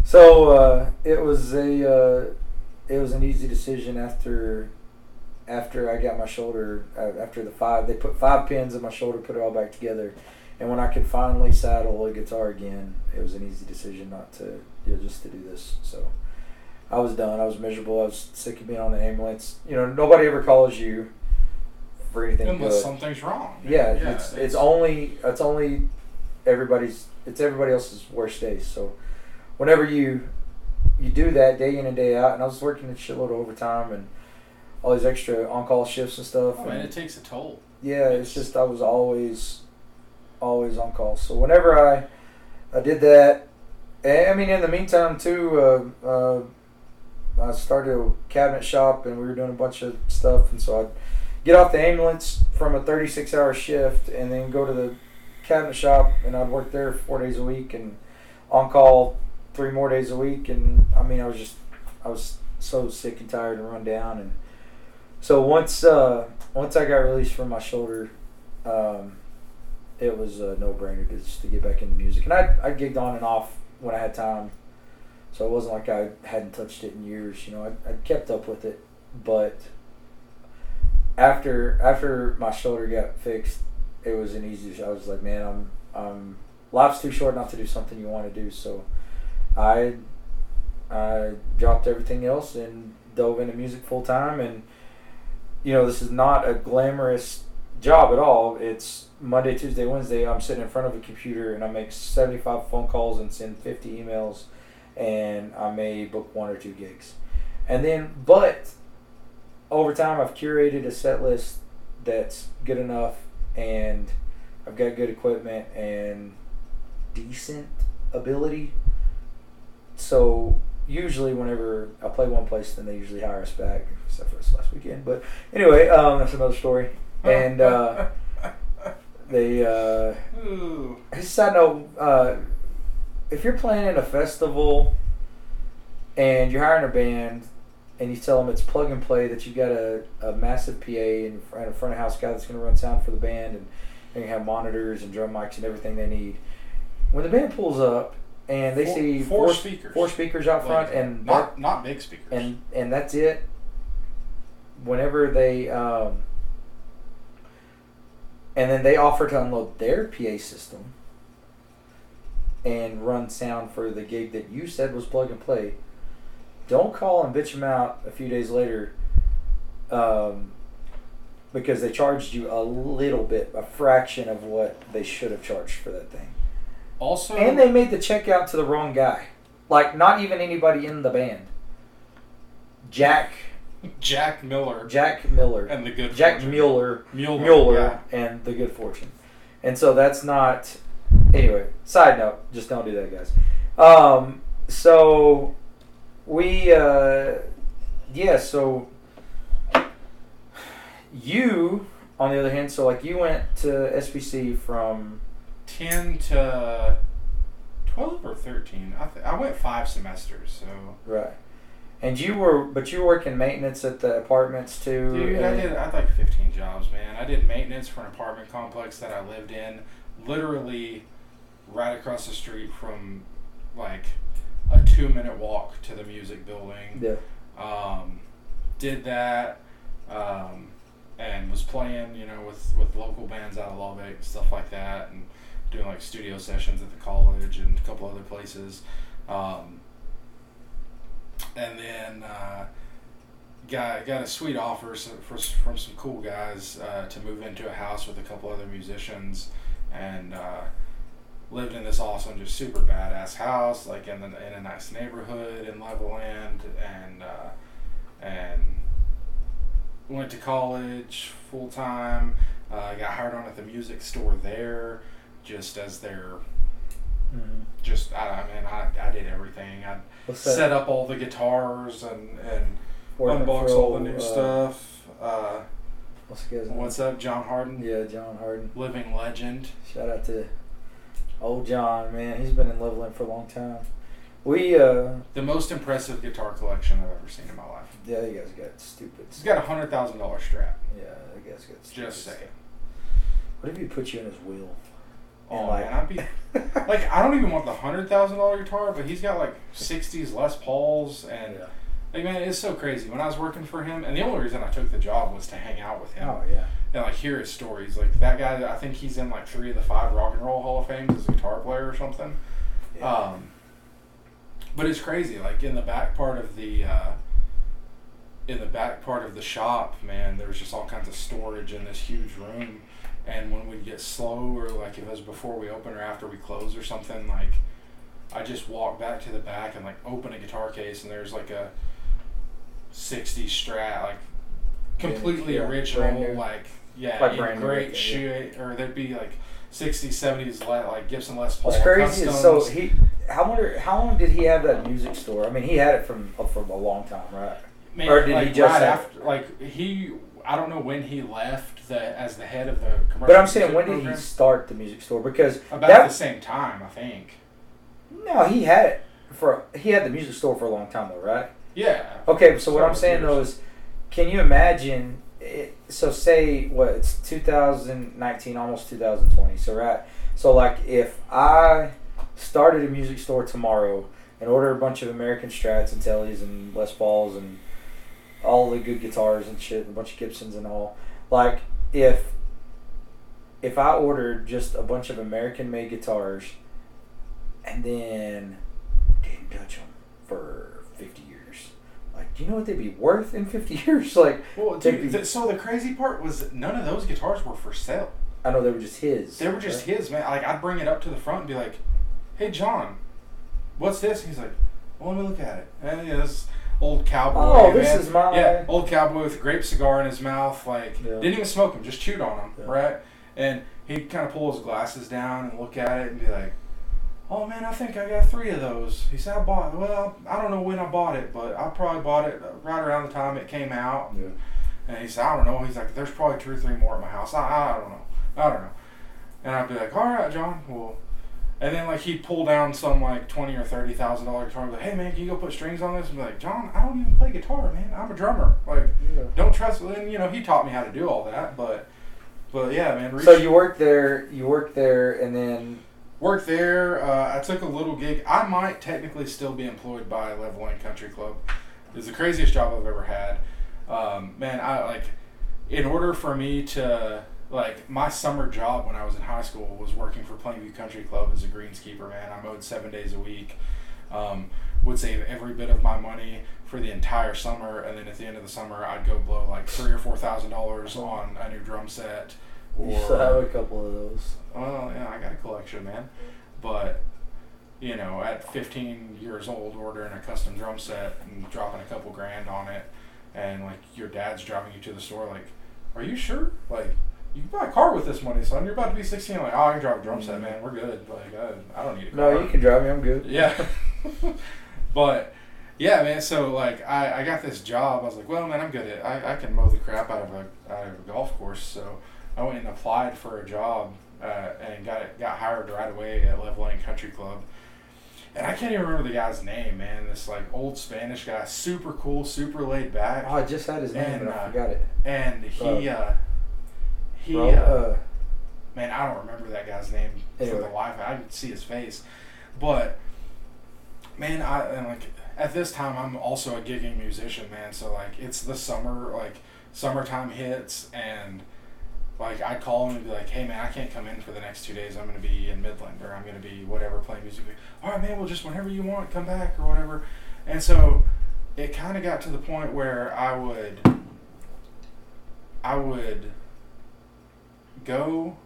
[SPEAKER 1] so uh, it was a uh, it was an easy decision after after I got my shoulder uh, after the five they put five pins in my shoulder put it all back together. And when I could finally saddle a guitar again it was an easy decision not to you know, just to do this. So I was done. I was miserable. I was sick of being on the ambulance. You know nobody ever calls you for anything
[SPEAKER 2] Unless
[SPEAKER 1] good
[SPEAKER 2] something's wrong.
[SPEAKER 1] yeah, it's, it's only it's only everybody's it's everybody else's worst days. So whenever you you do that day in and day out, and I was working a shitload of overtime and all these extra on call shifts and stuff.
[SPEAKER 2] Oh,
[SPEAKER 1] and
[SPEAKER 2] man, it takes a toll.
[SPEAKER 1] yeah, it's just I was always always on call. So whenever I I did that, and I mean in the meantime too, uh, uh, I started a cabinet shop and we were doing a bunch of stuff, and so I'd get off the ambulance from a 36 hour shift and then go to the cabinet shop and I'd work there four days a week and on call three more days a week. And I mean I was just I was so sick and tired and run down. And so once uh, once I got released from my shoulder um, it was a no brainer just to get back into music. And I I gigged on and off when I had time. So it wasn't like I hadn't touched it in years you know I I kept up with it. But after after my shoulder got fixed, it was an easy. I was like, man, I'm I'm life's too short not to do something you want to do. So, I I dropped everything else and dove into music full time. And you know, this is not a glamorous job at all. It's Monday, Tuesday, Wednesday. I'm sitting in front of a computer and I make 75 phone calls and send 50 emails, and I may book one or two gigs. And then, but over time I've curated a set list that's good enough and I've got good equipment and decent ability. So usually whenever I play one place then they usually hire us back, except for this last weekend. But anyway, um, that's another story. *laughs* And uh, they uh
[SPEAKER 2] Ooh.
[SPEAKER 1] just side note, uh, if you're playing in a festival and you're hiring a band and you tell them it's plug and play that you've got a, a massive PA and, and a front of house guy that's going to run sound for the band and, you have monitors and drum mics and everything they need. When the band pulls up and they
[SPEAKER 2] Four-
[SPEAKER 1] see
[SPEAKER 2] four
[SPEAKER 1] four
[SPEAKER 2] speakers.
[SPEAKER 1] four speakers out front
[SPEAKER 2] Like,
[SPEAKER 1] and
[SPEAKER 2] not not big speakers.
[SPEAKER 1] and and that's it. Whenever they um, and then they offer to unload their PA system and run sound for the gig that you said was plug and play. Don't call and bitch them out a few days later um, because they charged you a little bit, a fraction of what they should have charged for that thing.
[SPEAKER 2] also,
[SPEAKER 1] And they made the check out to the wrong guy. Like, not even anybody in the band. Jack
[SPEAKER 2] Jack Miller
[SPEAKER 1] Jack Miller.
[SPEAKER 2] and the good
[SPEAKER 1] Jack
[SPEAKER 2] Fortune.
[SPEAKER 1] Mueller.
[SPEAKER 2] Mueller,
[SPEAKER 1] Mueller
[SPEAKER 2] yeah.
[SPEAKER 1] and the Good Fortune. And so that's not. Anyway, side note, just don't do that, guys. Um, so we, uh, yeah, so you, on the other hand, so like you went to SPC from.
[SPEAKER 2] ten to twelve or thirteen. I th- I went five semesters, so
[SPEAKER 1] Right. And you were, but you were working maintenance at the apartments too.
[SPEAKER 2] dude, I did I had like fifteen jobs, man. I did maintenance for an apartment complex that I lived in, literally right across the street from like a two minute walk to the music building.
[SPEAKER 1] Yeah.
[SPEAKER 2] um, did that um, and was playing you know with, with local bands out of Lubbock and stuff like that and doing like studio sessions at the college and a couple other places um, and then uh, got got a sweet offer for, from some cool guys uh, to move into a house with a couple other musicians and uh, lived in this awesome, just super badass house, like in, the, in a nice neighborhood in Levelland, and uh, and went to college full time. Uh, got hired on at the music store there, just as their
[SPEAKER 1] Mhm.
[SPEAKER 2] just I, I mean I, I did everything. I
[SPEAKER 1] What's that?
[SPEAKER 2] set up all the guitars and and
[SPEAKER 1] Working
[SPEAKER 2] unbox all the new
[SPEAKER 1] uh,
[SPEAKER 2] stuff. Uh,
[SPEAKER 1] What's the guy's name?
[SPEAKER 2] what's up, John Harden?
[SPEAKER 1] Yeah, John Harden.
[SPEAKER 2] Living legend.
[SPEAKER 1] Shout out to old John, man. He's been in Levelland for a long time. We, uh,
[SPEAKER 2] The most impressive guitar collection I've ever seen in my life.
[SPEAKER 1] yeah, you guys got stupid.
[SPEAKER 2] He's got a hundred thousand dollar strap.
[SPEAKER 1] Yeah, you guys got stupid.
[SPEAKER 2] Just saying.
[SPEAKER 1] What if he put you in his wheel?
[SPEAKER 2] Oh
[SPEAKER 1] like-
[SPEAKER 2] man, I'd be like I don't even want the hundred thousand dollar guitar, but he's got like sixties Les Pauls and
[SPEAKER 1] yeah.
[SPEAKER 2] like man, it's so crazy. When I was working for him, and the only reason I took the job was to hang out with him
[SPEAKER 1] Oh yeah.
[SPEAKER 2] And like hear his stories. Like that guy, I think he's in like three of the five Rock and Roll Hall of Fames as a guitar player or something.
[SPEAKER 1] yeah.
[SPEAKER 2] Um, but it's crazy. Like in the back part of the uh, in the back part of the shop, man, there was just all kinds of storage in this huge room. And when we'd get slow, or like if it was before we open or after we close or something, like I just walk back to the back and like open a guitar case, and there's like a 60 Strat, like completely
[SPEAKER 1] Yeah,
[SPEAKER 2] original, like yeah,
[SPEAKER 1] Like
[SPEAKER 2] in
[SPEAKER 1] brand new,
[SPEAKER 2] great
[SPEAKER 1] yeah.
[SPEAKER 2] or there'd be like '60s, '70s, le- like Gibson Les Paul.
[SPEAKER 1] What's crazy is so he. How wonder how long did he have that music store? I mean, he had it from uh, from a long time, right?
[SPEAKER 2] Man,
[SPEAKER 1] Or did he
[SPEAKER 2] like
[SPEAKER 1] just
[SPEAKER 2] right after? Like he, I don't know when he left the as the head of the commercial.
[SPEAKER 1] But I'm saying, when did he start the music store? Because
[SPEAKER 2] About
[SPEAKER 1] that
[SPEAKER 2] the same time, I think.
[SPEAKER 1] no, he had it for he had the music store for a long time though, right?
[SPEAKER 2] Yeah.
[SPEAKER 1] Okay, so what I'm saying though is, can you imagine? It, so say what it's 2019, almost 2020. So right, so like if I started a music store tomorrow and ordered a bunch of American Strats and Tellys and Les Pauls and all the good guitars and shit, and a bunch of Gibsons and all, like if if I ordered just a bunch of American made guitars and then didn't touch them for 50 years. Like, do you know what they'd be worth in 50 *laughs* years? Like,
[SPEAKER 2] Well, dude,
[SPEAKER 1] be-
[SPEAKER 2] so the crazy part was none of those guitars were for sale.
[SPEAKER 1] I know they were just his.
[SPEAKER 2] They were just
[SPEAKER 1] right?
[SPEAKER 2] his, man. Like I'd bring it up to the front and be like, "Hey, John, what's this?" He's like, "Well, let me look at it." And yeah, this old cowboy.
[SPEAKER 1] Oh, this
[SPEAKER 2] man.
[SPEAKER 1] is my-
[SPEAKER 2] yeah, old cowboy with a grape cigar in his mouth. Like
[SPEAKER 1] Yeah.
[SPEAKER 2] didn't even smoke them, just chewed on them,
[SPEAKER 1] Yeah.
[SPEAKER 2] right? And he'd kind of pull his glasses down and look at it and be like, "Oh man, I think I got three of those." He said, "I bought. Well, I don't know when I bought it, but I probably bought it right around the time it came out."
[SPEAKER 1] Yeah.
[SPEAKER 2] And he said, I don't know. He's like, there's probably two or three more at my house. I, I don't know. I don't know. And I'd be like, all right, John. Well, and then like he'd pull down some like twenty or thirty thousand dollar guitar. And be like, hey man, can you go put strings on this? And be like, John, I don't even play guitar, man. I'm a drummer. Like,
[SPEAKER 1] Yeah.
[SPEAKER 2] don't trust. And you know, he taught me how to do all that. But, but yeah, man. Reach,
[SPEAKER 1] So you worked there, you worked there, and then
[SPEAKER 2] worked there. Uh, I took a little gig. I might technically still be employed by Levelland Country Club. It's the craziest job I've ever had. Um, man, I like. In order for me to like my summer job when I was in high school was working for Plainview Country Club as a greenskeeper. Man, I mowed seven days a week. Um, would save every bit of my money for the entire summer, and then at the end of the summer, I'd go blow like three or four thousand dollars on a new drum set.
[SPEAKER 1] you still have a couple of those.
[SPEAKER 2] Well, yeah, I got a collection, man. But you know, at 15 years old, ordering a custom drum set and dropping a couple grand on it, and like your dad's driving you to the store, like, are you sure? Like, you can buy a car with this money, son. You're about to be 16. Like, oh, I can drive a drum set, mm-hmm. man. We're good. Like, I, I don't need a car.
[SPEAKER 1] No, you can drive me. I'm good.
[SPEAKER 2] Yeah. *laughs* *laughs* but yeah, man. So like, I, I got this job. I was like, well, man, I'm good at. I, I can mow the crap out of a out of a golf course. So I went and applied for a job uh, and got got hired right away at Levelland Country Club. And I can't even remember the guy's name, man. This like old Spanish guy, super cool, super laid back,
[SPEAKER 1] Oh, I just had his name,
[SPEAKER 2] And,
[SPEAKER 1] but I
[SPEAKER 2] uh,
[SPEAKER 1] forgot it.
[SPEAKER 2] and he uh, he
[SPEAKER 1] Bro,
[SPEAKER 2] uh,
[SPEAKER 1] uh,
[SPEAKER 2] man, I don't remember that guy's name for
[SPEAKER 1] Anyway.
[SPEAKER 2] the life. I could see his face, but man, I and like at this time I'm also a gigging musician, man. So like it's the summer, like summertime hits, and like I'd call him and be like, "Hey man, I can't come in for the next two days. I'm gonna be in Midland or I'm gonna be whatever playing music." All right, man. Well, just whenever you want, come back or whatever. And so it kind of got to the point where I would, I would go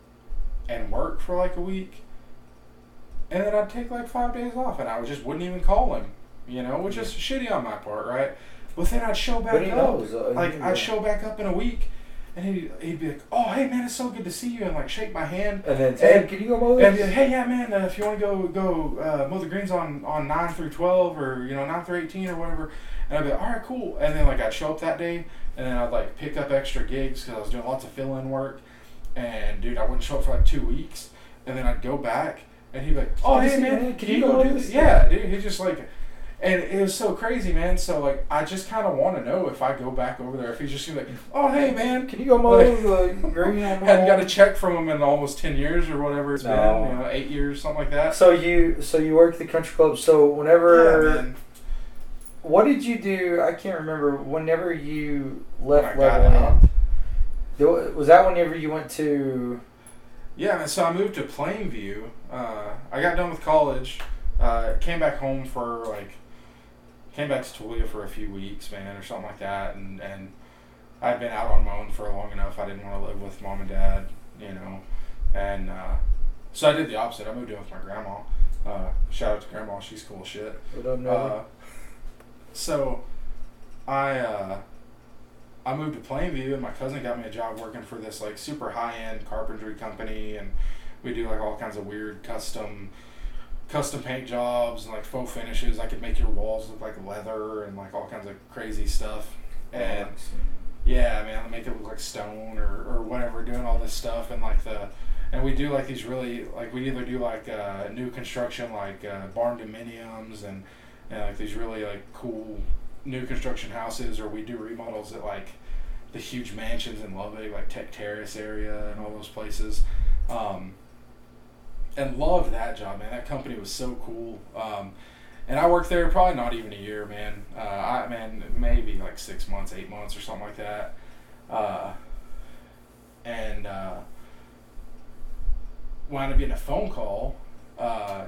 [SPEAKER 2] and work for like a week, and then I'd take like five days off, and I just wouldn't even call him, you know, which is shitty on my part, right? But then I'd show back up.
[SPEAKER 1] knows, uh,
[SPEAKER 2] like
[SPEAKER 1] he-
[SPEAKER 2] I'd show back up in a week, and he'd, he'd be like, "Oh, hey man, it's so good to see you," and like shake my hand.
[SPEAKER 1] And then, hey,
[SPEAKER 2] And-
[SPEAKER 1] can you go mow
[SPEAKER 2] this? And be like, hey, yeah, man, uh, if you want to go go uh, mow the greens on, on 9 through 12 or, you know, 9 through 18 or whatever. And I'd be like, all right, cool. And then, like, I'd show up that day and then I'd, like, pick up extra gigs because I was doing lots of fill in work. And, dude, I wouldn't show up for, like, two weeks. And then I'd go back and he'd be like, oh, hey, man, can you go do this? Yeah, dude, he just, like, and it was so crazy, man. So, like, I just kind of want to know if I go back over there, if he's just gonna be like, oh, hey, man,
[SPEAKER 1] Can you go mow the *laughs* green?" *laughs*
[SPEAKER 2] hadn't got a check from him in almost 10 years or whatever it's
[SPEAKER 1] No.
[SPEAKER 2] been, you know, eight years, something like that.
[SPEAKER 1] So you, so you work the country club. So whenever,
[SPEAKER 2] yeah,
[SPEAKER 1] what did you do? I can't remember. Whenever you left level
[SPEAKER 2] out.
[SPEAKER 1] was that whenever you went to?
[SPEAKER 2] Yeah, man, so I moved to Plainview. Uh, I got done with college, uh, came back home for like, came back to Tulia for a few weeks, man, or something like that, and and I'd been out on my own for long enough. I didn't want to live with mom and dad, you know, and uh, so I did the opposite. I moved in with my grandma. Uh, shout out to grandma, she's cool as shit.
[SPEAKER 1] What up,
[SPEAKER 2] Uh, so, I uh, I moved to Plainview, and my cousin got me a job working for this like super high end carpentry company, and we do like all kinds of weird custom custom paint jobs and like faux finishes. I could make your walls look like leather and like all kinds of crazy stuff. And yeah, man, make it look like stone or, or whatever, doing all this stuff and like the and we do like these really like we either do like uh, new construction like uh, barn dominiums and, and like these really like cool new construction houses or we do remodels at like the huge mansions in Lubbock like Tech Terrace area and all those places um, and loved that job man that company was so cool um, and I worked there probably not even a year man uh, I man maybe like six months eight months or something like that uh, and uh, wound up getting a phone call, uh,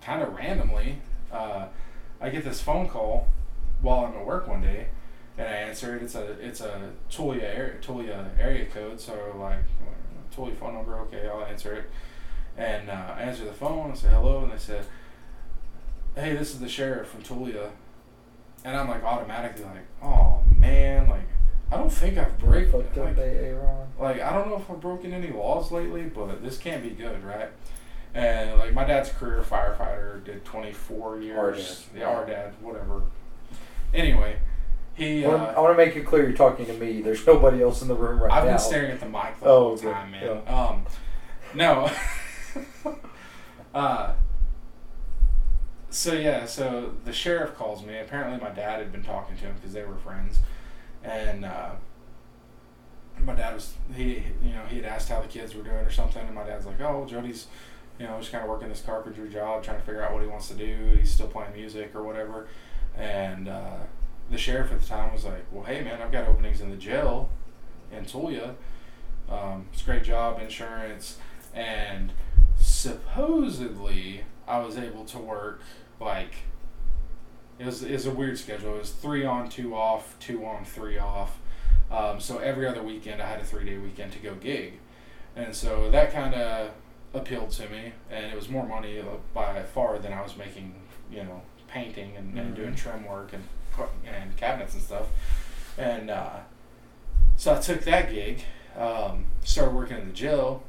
[SPEAKER 2] kind of randomly. Uh, I get this phone call while I'm at work one day, and I answer it. It's a it's a Tulia area, Tulia area code, so like Tulia phone number. Okay, I'll answer it, and uh, I answer the phone and say hello, and they said, "Hey, this is the sheriff from Tulia," and I'm like automatically like, "Oh man, like." I don't think I've break
[SPEAKER 1] Fucked
[SPEAKER 2] like, like I don't know if I've broken any laws lately, but this can't be good, right? And like my dad's a career firefighter, did 24 years.
[SPEAKER 1] Our dad.
[SPEAKER 2] Yeah, our dad, whatever. Anyway, he.
[SPEAKER 1] I wanna- I
[SPEAKER 2] Uh,
[SPEAKER 1] want to make it clear you're talking to me. There's nobody else in the room right now.
[SPEAKER 2] I've been staring at the mic the
[SPEAKER 1] Oh,
[SPEAKER 2] whole
[SPEAKER 1] good.
[SPEAKER 2] time, man. Um, no. *laughs* *laughs* uh, so yeah, so the sheriff calls me. Apparently, my dad had been talking to him because they were friends, and uh, my dad was he you know he had asked how the kids were doing or something, and my dad's like, oh, Jody's you know just kind of working this carpentry job, trying to figure out what he wants to do. He's still playing music or whatever, and uh, the sheriff at the time was like, well, hey man, I've got openings in the jail in Tulia. Um, it's a great job, insurance, and supposedly I was able to work like it was, it was a weird schedule. It was three on, two off, two on, three off. Um, so every other weekend I had a three day weekend to go gig, and so that kind of appealed to me, and it was more money uh, by far than I was making, you know, painting and, and
[SPEAKER 1] Mhm.
[SPEAKER 2] doing trim work and and cabinets and stuff, and uh, so I took that gig, um, started working in the jail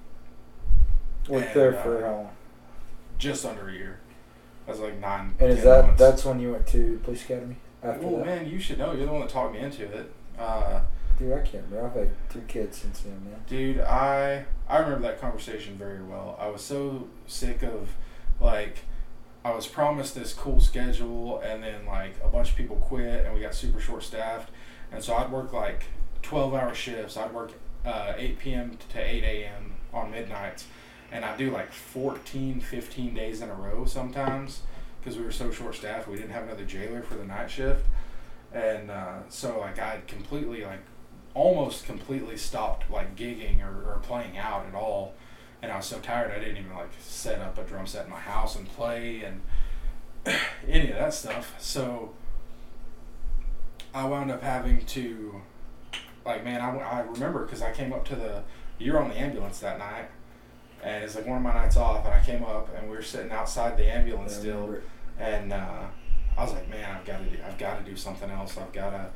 [SPEAKER 1] Worked
[SPEAKER 2] and,
[SPEAKER 1] there
[SPEAKER 2] uh,
[SPEAKER 1] for how long?
[SPEAKER 2] just under a year. I was like nine.
[SPEAKER 1] And is that
[SPEAKER 2] months.
[SPEAKER 1] that's when you went to police academy? After
[SPEAKER 2] Well,
[SPEAKER 1] that,
[SPEAKER 2] man, you should know. You're the one that talked me into it. Uh,
[SPEAKER 1] dude, I can't remember. I've had two kids since then, man.
[SPEAKER 2] dude, I I remember that conversation very well. I was so sick of like I was promised this cool schedule, and then like a bunch of people quit, and we got super short staffed, and so I'd work like twelve hour shifts. I'd work uh, eight p.m. to eight a.m. on midnights, and I'd do like 14, 15 days in a row sometimes because we were so short staffed. We didn't have another jailer for the night shift, and uh, so like I'd completely like almost completely stopped like gigging or, or playing out at all. And I was so tired I didn't even like set up a drum set in my house and play and *clears throat* any of that stuff. So I wound up having to like man I, I remember because I came up to the you were on the ambulance that night and it's like one of my nights off and I came up and we were sitting outside the ambulance still and uh, I was like, man, I've got to do, I've got to do something else. I've got to,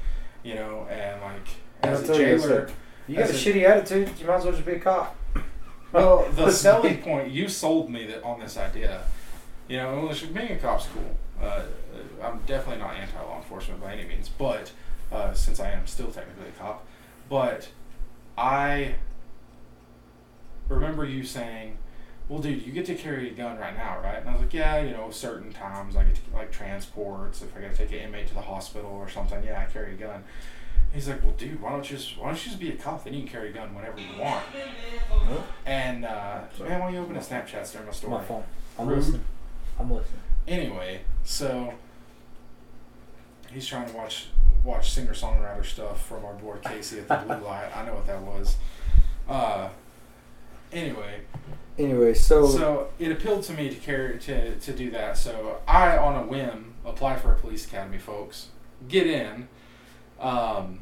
[SPEAKER 2] you know, and like as
[SPEAKER 1] I'll
[SPEAKER 2] a
[SPEAKER 1] tell you,
[SPEAKER 2] jailer.
[SPEAKER 1] You got a
[SPEAKER 2] a-
[SPEAKER 1] shitty attitude. You might as well just be a cop. *laughs* *laughs*
[SPEAKER 2] Well, the selling point you sold me that on this idea. You know, being a cop's cool. Uh, I'm definitely not anti-law enforcement by any means, but uh, since I am still technically a cop, but I remember you saying, "Well, dude, you get to carry a gun right now, right?" And I was like, "Yeah, you know, certain times I get to like transports. If I got to take an inmate to the hospital or something, yeah, I carry a gun." He's like, "Well, dude, why don't you just why don't you just be a cop? Then you can carry a gun whenever you want." And uh, man, why don't you open a Snapchat during my story?
[SPEAKER 1] My phone. I'm
[SPEAKER 2] Rude.
[SPEAKER 1] listening. I'm listening.
[SPEAKER 2] Anyway, so he's trying to watch watch singer songwriter stuff from our boy Casey at the Blue Light. I know what that was. Uh, anyway,
[SPEAKER 1] Anyway, so,
[SPEAKER 2] so it appealed to me to carry to to do that. So I, on a whim, apply for a police academy, folks. Get in. Um,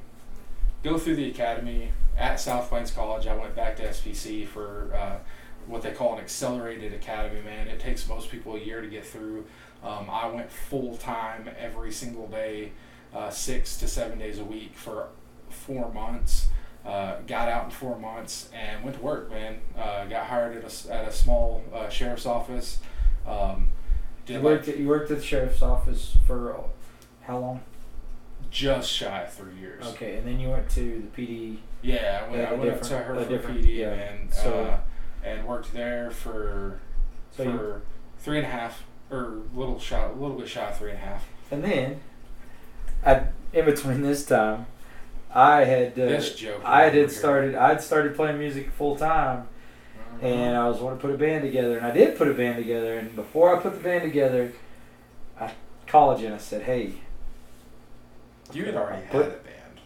[SPEAKER 2] go through the academy at South Plains College. I went back to SPC for uh, what they call an accelerated academy. Man, it takes most people a year to get through. Um, I went full time every single day, uh, six to seven days a week for four months. Uh, got out in four months and went to work. Man, uh, got hired at a, at a small uh, sheriff's office. Um,
[SPEAKER 1] you
[SPEAKER 2] did
[SPEAKER 1] worked,
[SPEAKER 2] like
[SPEAKER 1] at, you worked at the sheriff's office for uh, how long?
[SPEAKER 2] just shy of three years.
[SPEAKER 1] Okay, and then you went to the PD.
[SPEAKER 2] Yeah, I went,
[SPEAKER 1] Yeah,
[SPEAKER 2] I went up to her for PD
[SPEAKER 1] yeah.
[SPEAKER 2] and
[SPEAKER 1] So-
[SPEAKER 2] uh, and worked there for
[SPEAKER 1] So
[SPEAKER 2] for
[SPEAKER 1] you,
[SPEAKER 2] three and a half or little shy, a little bit shy of three and a half.
[SPEAKER 1] and then, I, in between this time, I had uh. I had started I'd started playing music full time,
[SPEAKER 2] Mhm.
[SPEAKER 1] and I was wanting to put a band together, and I did put a band together. And before I put the band together, I called you and I said, "Hey."
[SPEAKER 2] you had already had a band.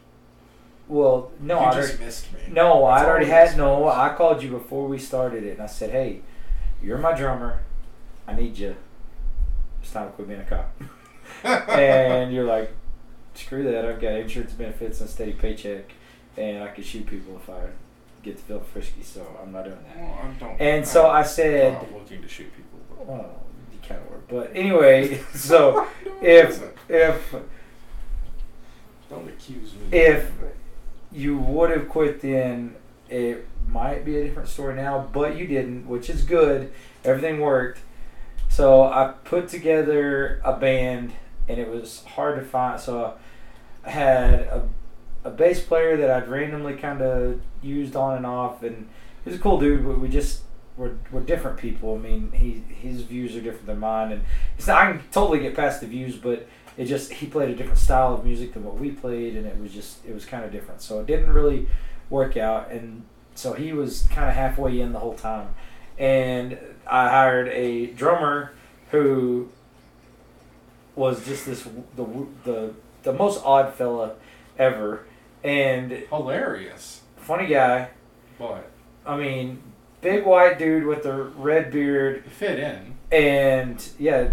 [SPEAKER 1] Well, no,
[SPEAKER 2] you
[SPEAKER 1] I
[SPEAKER 2] just
[SPEAKER 1] already,
[SPEAKER 2] missed me.
[SPEAKER 1] no, I'd already had no.
[SPEAKER 2] folks.
[SPEAKER 1] I called you before we started it, and I said, "Hey, you're my drummer. I need you. It's time to quit being a cop." *laughs* and you're like, "Screw that! I've got insurance benefits and a steady paycheck, and I can shoot people if I get to feel frisky. So I'm not doing that."
[SPEAKER 2] Well, I don't.
[SPEAKER 1] And so I said, I'm
[SPEAKER 2] not looking to shoot people. But
[SPEAKER 1] "Well, you kind of were." But anyway, *laughs* so if if
[SPEAKER 2] don't accuse me.
[SPEAKER 1] if you would have quit then it might be a different story now but you didn't which is good everything worked so i put together a band and it was hard to find so i had a, a bass player that i'd randomly kind of used on and off and he was a cool dude but we just we're, we're different people. I mean he his views are different than mine and it's not, i can totally get past the views but it just he played a different style of music than what we played and it was just it was kind of different. So it didn't really work out and so he was kind of halfway in the whole time. And i hired a drummer who was just this the the the most odd fella ever and
[SPEAKER 2] Hilarious,
[SPEAKER 1] funny guy
[SPEAKER 2] but
[SPEAKER 1] i mean big white dude with a red beard
[SPEAKER 2] it fit in.
[SPEAKER 1] and yeah,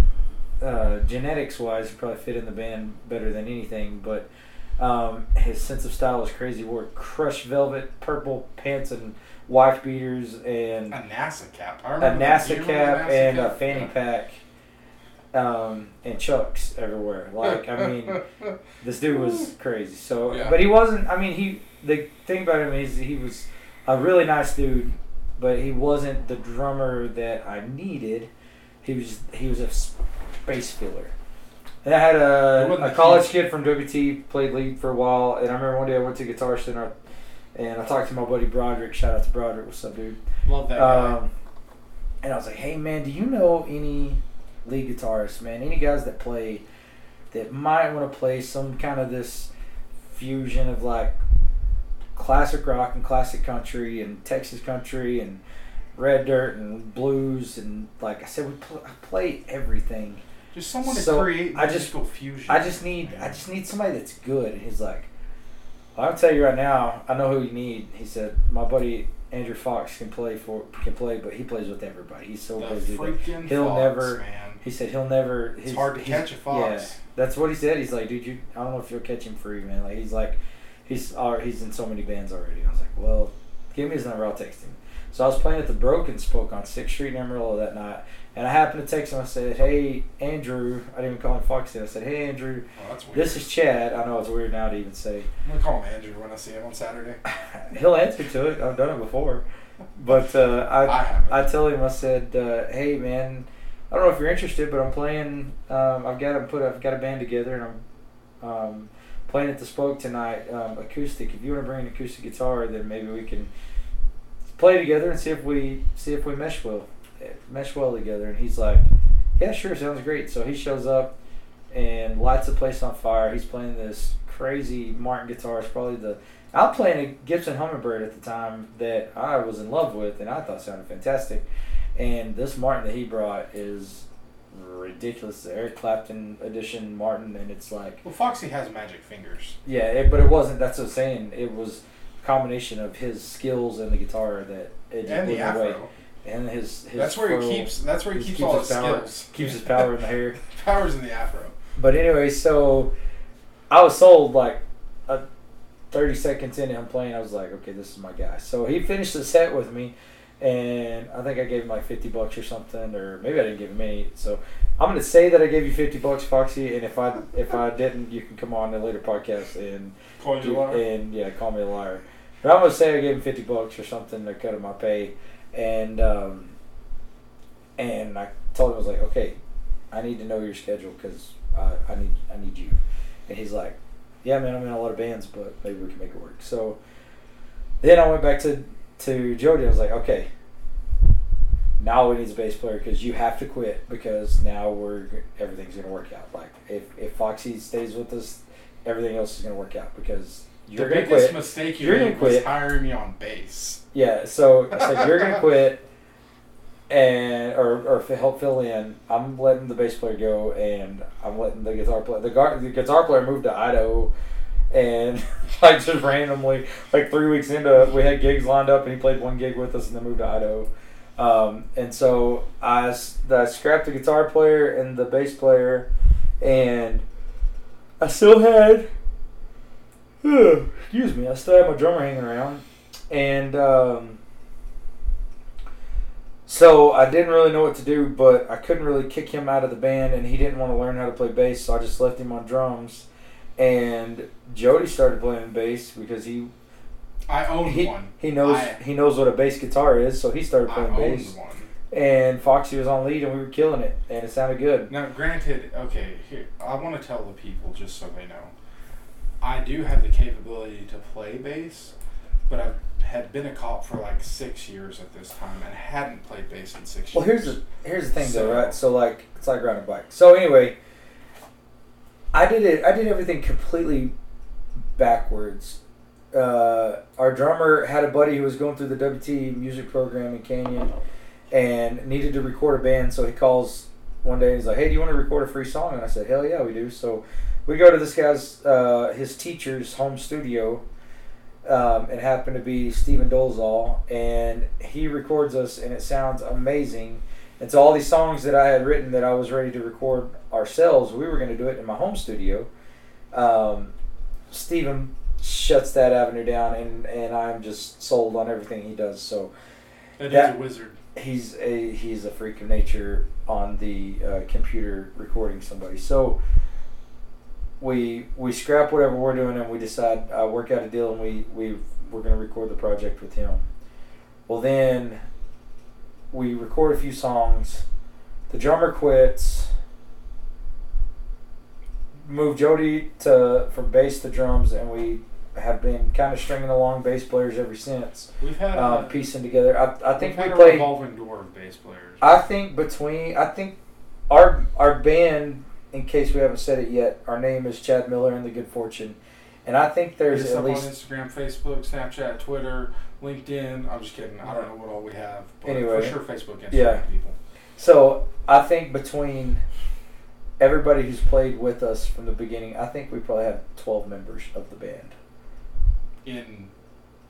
[SPEAKER 1] uh, genetics wise, he probably fit in the band better than anything. But um, his sense of style was crazy. He wore crushed velvet, purple pants, and wife beaters, and
[SPEAKER 2] A NASA cap. I
[SPEAKER 1] a
[SPEAKER 2] remember that. Do you
[SPEAKER 1] NASA cap
[SPEAKER 2] NASA
[SPEAKER 1] and a
[SPEAKER 2] cap?
[SPEAKER 1] fanny
[SPEAKER 2] Yeah.
[SPEAKER 1] pack, um, and chucks everywhere. Like I mean, *laughs* this dude was crazy. So,
[SPEAKER 2] Yeah.
[SPEAKER 1] but he wasn't. I mean, he. The thing about him is he was a really nice dude, but he wasn't the drummer that I needed. He was. He was a space filler. And I had a, a college kid from WT played lead for a while, and I remember one day I went to Guitar Center, and I talked to my buddy Broderick. Shout out to Broderick. What's up, dude?
[SPEAKER 2] Love that guy.
[SPEAKER 1] Um, and I was like, "Hey, man, do you know any lead guitarists, man? Any guys that play that might want to play some kind of this fusion of like classic rock and classic country and Texas country and red dirt and blues and like I said, we pl- I play everything.
[SPEAKER 2] just someone to
[SPEAKER 1] so,
[SPEAKER 2] create
[SPEAKER 1] I just-
[SPEAKER 2] musical fusion.
[SPEAKER 1] I just need I just need somebody that's good." And he's like, well, "I'll tell you right now, I know who you need." He said, "My buddy." Andrew Fox can play for can play, but he plays with everybody. He's so
[SPEAKER 2] the
[SPEAKER 1] busy. he'll
[SPEAKER 2] fox,
[SPEAKER 1] never-
[SPEAKER 2] man.
[SPEAKER 1] He said he'll never.
[SPEAKER 2] It's
[SPEAKER 1] he's-
[SPEAKER 2] hard to catch a fox.
[SPEAKER 1] Yeah, That's what he said. He's like, dude, you. I don't know if you'll catch him free, man. Like he's like, he's uh, he's in so many bands already. I was like, well, give me his number. I'll text him. So I was playing at the Broken Spoke on Sixth Street in Amarillo that night, and I happened to text him. I said, "Hey, Andrew." I didn't even call him Foxy. I said, "Hey, Andrew.
[SPEAKER 2] Oh.
[SPEAKER 1] This is Chad. I know it's weird now to even say.
[SPEAKER 2] I'm gonna call him Andrew when I see him on Saturday. *laughs*
[SPEAKER 1] He'll answer to it. I've done it before, but uh, I
[SPEAKER 2] I.
[SPEAKER 1] I tell him I said, uh, "Hey man, I don't know if you're interested, but I'm playing. Um, I've got to put. I've got a band together, and I'm um, playing at the Spoke tonight, um, acoustic. If you want to bring an acoustic guitar, then maybe we can play together and see if we see if we mesh well, mesh well together." And he's like, "Yeah, sure, sounds great." So he shows up and lights the place on fire. He's playing this crazy Martin guitar. It's probably the I'm playing a Gibson Hummingbird at the time that I was in love with and I thought sounded fantastic. And this Martin that he brought is ridiculous. The Eric Clapton edition Martin, and it's like,
[SPEAKER 2] well, Foxy has magic fingers.
[SPEAKER 1] yeah, it, but it wasn't. That's what I'm saying. It was a combination of his skills and the guitar that it
[SPEAKER 2] And the
[SPEAKER 1] me away. And his, his
[SPEAKER 2] That's where he keeps. That's where he
[SPEAKER 1] he
[SPEAKER 2] keeps,
[SPEAKER 1] keeps
[SPEAKER 2] all
[SPEAKER 1] his
[SPEAKER 2] his
[SPEAKER 1] power-
[SPEAKER 2] skills.
[SPEAKER 1] keeps his power in the hair. *laughs*
[SPEAKER 2] Powers in the afro.
[SPEAKER 1] But anyway, so I was sold like a 30 seconds into him playing. I was like, okay, this is my guy. So he finished the set with me, and I think I gave him like 50 bucks or something, or maybe I didn't give him any. So I'm gonna say that I gave you 50 bucks, Foxy, and if I if I didn't, you can come on a later podcast and
[SPEAKER 2] Call you a liar.
[SPEAKER 1] and yeah, call me a liar. But I'm gonna say I gave him 50 bucks or something to cut of my pay, and um, and I told him I was like, okay, I need to know your schedule because I, I need I need you. And he's like, yeah, man, I'm in a lot of bands, but maybe we can make it work. So then I went back to to Jody. I was like, okay, now we need a bass player because you have to quit because now we're everything's gonna work out. Like if if Foxy stays with us, everything else is gonna work out because you're
[SPEAKER 2] the
[SPEAKER 1] gonna
[SPEAKER 2] biggest
[SPEAKER 1] quit.
[SPEAKER 2] mistake you
[SPEAKER 1] You're
[SPEAKER 2] made
[SPEAKER 1] gonna
[SPEAKER 2] was
[SPEAKER 1] quit.
[SPEAKER 2] hiring me on bass.
[SPEAKER 1] Yeah, so I said you're gonna *laughs* quit, and or or f- help fill in. I'm letting the bass player go, and I'm letting the guitar player. The, gar- the guitar player moved to Idaho, and *laughs* like just randomly, like three weeks into, it, we had gigs lined up, and he played one gig with us, and then moved to Idaho. Um, and so I scrapped the guitar player and the bass player, and I still had. *sighs* excuse me. I still had my drummer hanging around, and um, so I didn't really know what to do, but I couldn't really kick him out of the band, and he didn't want to learn how to play bass, so I just left him on drums. And Jody started playing bass because he
[SPEAKER 2] I owned
[SPEAKER 1] he,
[SPEAKER 2] one.
[SPEAKER 1] he knows
[SPEAKER 2] I-
[SPEAKER 1] he knows what a bass guitar is, so he started playing bass.
[SPEAKER 2] one.
[SPEAKER 1] And Foxy was on lead, and we were killing it, and it sounded good.
[SPEAKER 2] Now, granted, okay, here I want to tell the people just so they know. I do have the capability to play bass, but I had been a cop for like six years at this time and hadn't played bass in six
[SPEAKER 1] Well, here's
[SPEAKER 2] years.
[SPEAKER 1] the here's the thing
[SPEAKER 2] So-
[SPEAKER 1] though, right? So like it's like riding a bike. So anyway, I did it. I did everything completely backwards. Uh, our drummer had a buddy who was going through the WT music program in Canyon and needed to record a band. So he calls one day and he's like, "Hey, do you want to record a free song?" And I said, "Hell yeah, we do." So we go to this guy's uh, his teacher's home studio. Um, it happened to be Stephen Dolezal, and he records us, and it sounds amazing. And so all these songs that I had written that I was ready to record ourselves, we were going to do it in my home studio. Um, Stephen shuts that avenue down, and, and I'm just sold on everything he does. So
[SPEAKER 2] That is
[SPEAKER 1] that-
[SPEAKER 2] a wizard.
[SPEAKER 1] he's a he's a freak of nature on the uh, computer recording somebody. So we we scrap whatever we're doing and we decide uh, work out a deal and we we we're gonna record the project with him. Well then we record a few songs. The drummer quits. Move Jody to from bass to drums and we have been kind of stringing along bass players ever since
[SPEAKER 2] We've had
[SPEAKER 1] um,
[SPEAKER 2] a,
[SPEAKER 1] piecing together. I, I think we played.
[SPEAKER 2] revolving door of bass players.
[SPEAKER 1] I think between I think our our band, in case we haven't said it yet, our name is Chad Miller and the Good Fortune, and I think there's at least
[SPEAKER 2] on Instagram, Facebook, Snapchat, Twitter, LinkedIn. I'm just kidding. I don't know what all we have, but
[SPEAKER 1] Anyway.
[SPEAKER 2] for sure Facebook, Instagram,
[SPEAKER 1] Yeah.
[SPEAKER 2] people.
[SPEAKER 1] so. I think between everybody who's played with us from the beginning, I think we probably have twelve members of the band
[SPEAKER 2] In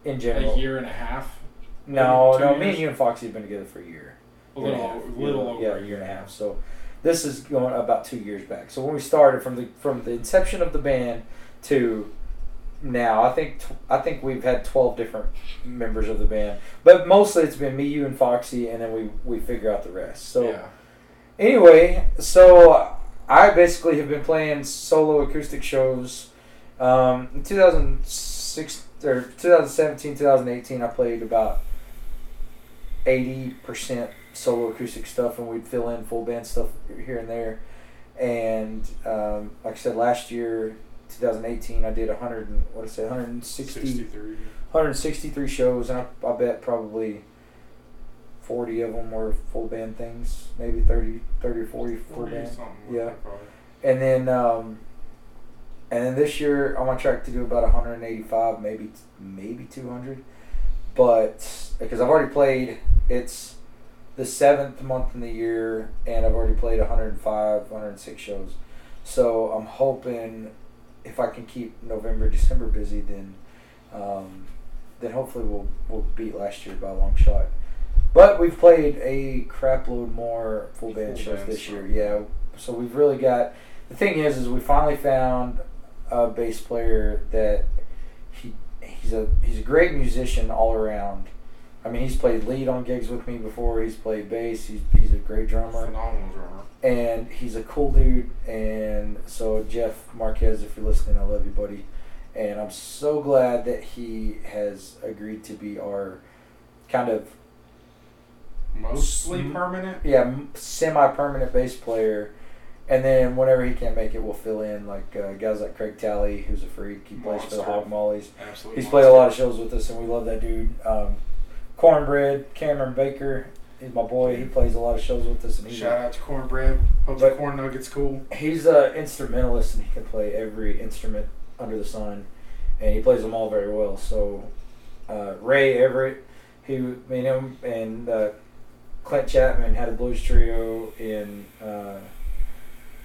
[SPEAKER 1] in general.
[SPEAKER 2] a year and a half,
[SPEAKER 1] No, no, me and you and Foxy have been together for a year.
[SPEAKER 2] a little,
[SPEAKER 1] half.
[SPEAKER 2] little over
[SPEAKER 1] yeah, a year and a half. So this is going about two years back. So when we started from the from the inception of the band to now. I think I think we've had twelve different members of the band, but mostly it's been me, you, and Foxy, and then we we figure out the rest. So
[SPEAKER 2] yeah.
[SPEAKER 1] anyway, so I basically have been playing solo acoustic shows. Um, in 2006 or 2017, 2018, I played about 80% solo acoustic stuff, and we'd fill in full band stuff here and there. And um, like I said, last year, 2018, I did 100 and what did I say, 160,
[SPEAKER 2] 63.
[SPEAKER 1] 163 shows, and I, I bet probably 40 of them were full band things, maybe 30, 30 or 40 full band.
[SPEAKER 2] something.
[SPEAKER 1] Yeah. And then, um, and then this year I'm on track to do about 185, maybe maybe 200. But because I've already played, it's the seventh month in the year, and I've already played 105, 106 shows. So I'm hoping if I can keep November, December busy, then um, then hopefully we'll we'll beat last year by a long shot. But we've played a crapload more full band
[SPEAKER 2] Full
[SPEAKER 1] shows
[SPEAKER 2] band
[SPEAKER 1] this year. Yeah, so we've really got. The thing is, is we finally found a bass player that he he's a he's a great musician all around. I mean, he's played lead on gigs with me before. He's played bass. He's he's a great drummer
[SPEAKER 2] Phenomenal drummer.
[SPEAKER 1] And he's a cool dude. And so Jeff Marquez, if you're listening, I love you, buddy. And I'm so glad that he has agreed to be our kind of
[SPEAKER 2] Mostly permanent.
[SPEAKER 1] yeah semi-permanent bass player. And then whenever he can't make it, we'll fill in like uh, guys like Craig Talley, who's a freak. He plays for the
[SPEAKER 2] Monster.
[SPEAKER 1] Hog Mollies.
[SPEAKER 2] Absolutely.
[SPEAKER 1] He's played a lot of shows with us, and we love that dude. Um, Cornbread, Cameron Baker, he's my boy. He plays a lot of shows with us, and he's
[SPEAKER 2] Shout out to Cornbread. Hope
[SPEAKER 1] But-
[SPEAKER 2] the corn nugget's cool.
[SPEAKER 1] he's an instrumentalist and he can play every instrument under the sun, and he plays them all very well. So uh, Ray Everett, he, me and him, and uh, Clint Chapman had a blues trio in uh,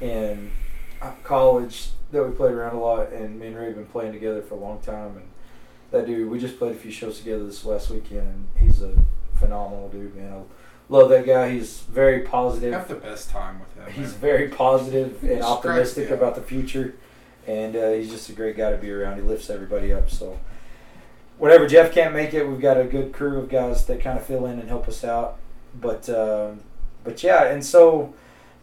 [SPEAKER 1] in college that we played around a lot, and me and Ray have been playing together for a long time. And that dude, we just played a few shows together this last weekend, and he's a phenomenal dude, man. I love that guy. He's very positive
[SPEAKER 2] Have the best time with him.
[SPEAKER 1] he's
[SPEAKER 2] man.
[SPEAKER 1] very positive and optimistic
[SPEAKER 2] yeah.
[SPEAKER 1] about the future, and uh, he's just a great guy to be around. He lifts everybody up. So, whenever Jeff can't make it, we've got a good crew of guys that kind of fill in and help us out. But, um but yeah, and so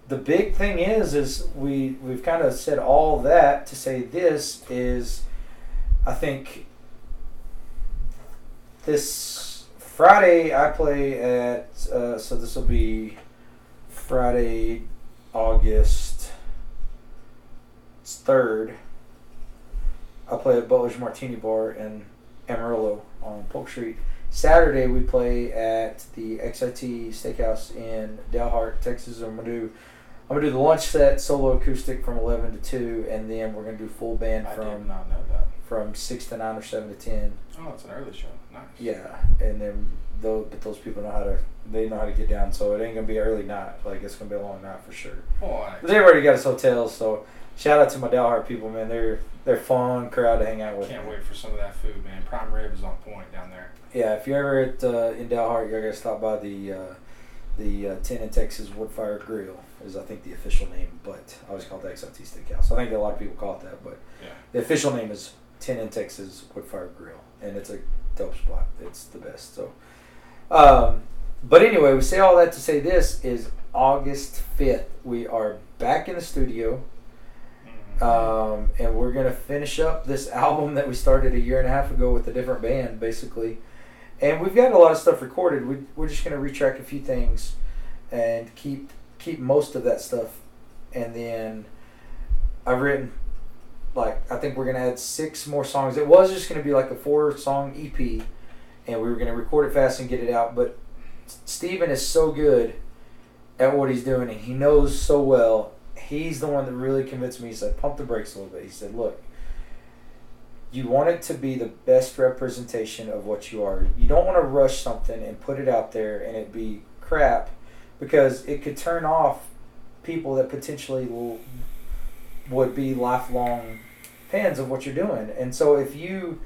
[SPEAKER 1] the big thing is, is we we've kind of said all that to say this is, I think. This Friday I play at uh, so this will be Friday, August third. I play at Butler's Martini Bar in Amarillo on Polk Street. Saturday we play at the XIT Steakhouse in Dalhart, Texas. I'm gonna do I'm gonna do the lunch set solo acoustic from eleven to two, and then we're gonna do full band
[SPEAKER 2] I
[SPEAKER 1] from
[SPEAKER 2] not know that.
[SPEAKER 1] from six to nine or seven to ten.
[SPEAKER 2] Oh, it's an early show. Nice.
[SPEAKER 1] Yeah, and then those but those people know how to they know how to get down, so it ain't gonna be early night. Like it's gonna be a long night for sure. But they've already got us hotels, so shout out to my Dalhart people, man. They're they're fun crowd to hang out with.
[SPEAKER 2] can't wait for some of that food, man. Prime rib is on point down there.
[SPEAKER 1] Yeah, if you're ever at uh, in Dalhart, you're gonna stop by the uh, the uh, Ten in Texas Woodfire Grill is I think the official name, but I always call it the XIT Steakhouse. I think a lot of people call it that, but
[SPEAKER 2] Yeah.
[SPEAKER 1] the official name is Ten in Texas Woodfire Grill, and it's a dope spot. It's the best. So, um, but anyway, we say all that to say this is August fifth. We are back in the studio.
[SPEAKER 2] Mhm.
[SPEAKER 1] um, and we're gonna finish up this *laughs* album that we started a year and a half ago with a different band, basically. And we've got a lot of stuff recorded. We, we're just gonna retrack a few things and keep keep most of that stuff. And then I've written like I think we're gonna add six more songs. It was just gonna be like a four song EP, and we were gonna record it fast and get it out. But Steven is so good at what he's doing, and he knows so well. He's the one that really convinced me. He said, "Pump the brakes a little bit." He said, "Look, you want it to be the best representation of what you are. You don't want to rush something and put it out there and it be crap, because it could turn off people that potentially will would be lifelong fans of what you're doing. And so if you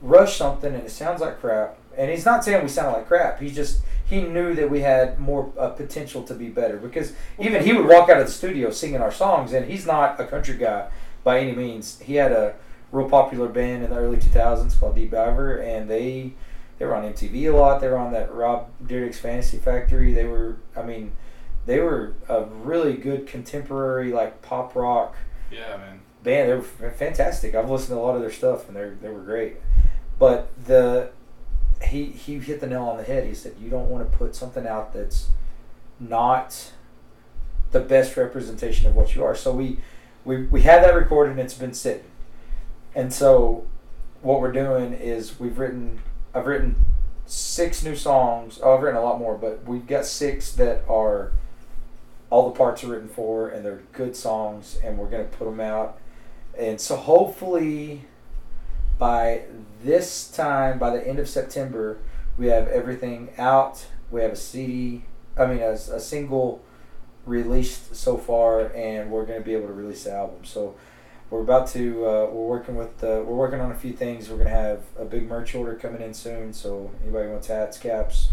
[SPEAKER 1] rush something and it sounds like crap, and he's not saying we sound like crap. He just he knew that we had more uh, potential to be better because even he would walk out of the studio singing our songs, and he's not a country guy by any means. He had a real popular band in the early 2000s called Deep Diver, and they they were on MTV a lot. They were on that Rob Dyrdek's Fantasy Factory. They were, I mean, they were a really good contemporary like pop rock
[SPEAKER 2] Yeah, man.
[SPEAKER 1] Band. They were fantastic. I've listened to a lot of their stuff, and they they were great. But the he he hit the nail on the head. He said you don't want to put something out that's not the best representation of what you are. So we we we had that recorded and it's been sitting. And so what we're doing is we've written I've written six new songs. Oh, I've written a lot more, but we've got six that are all the parts are written for and they're good songs and we're going to put them out. And so hopefully by this time by the end of September we have everything out. We have a CD, I mean a, a single released so far and we're going to be able to release the album. So we're about to uh, we're working with uh, we're working on a few things. We're gonna have a big merch order coming in soon. So anybody wants hats, caps,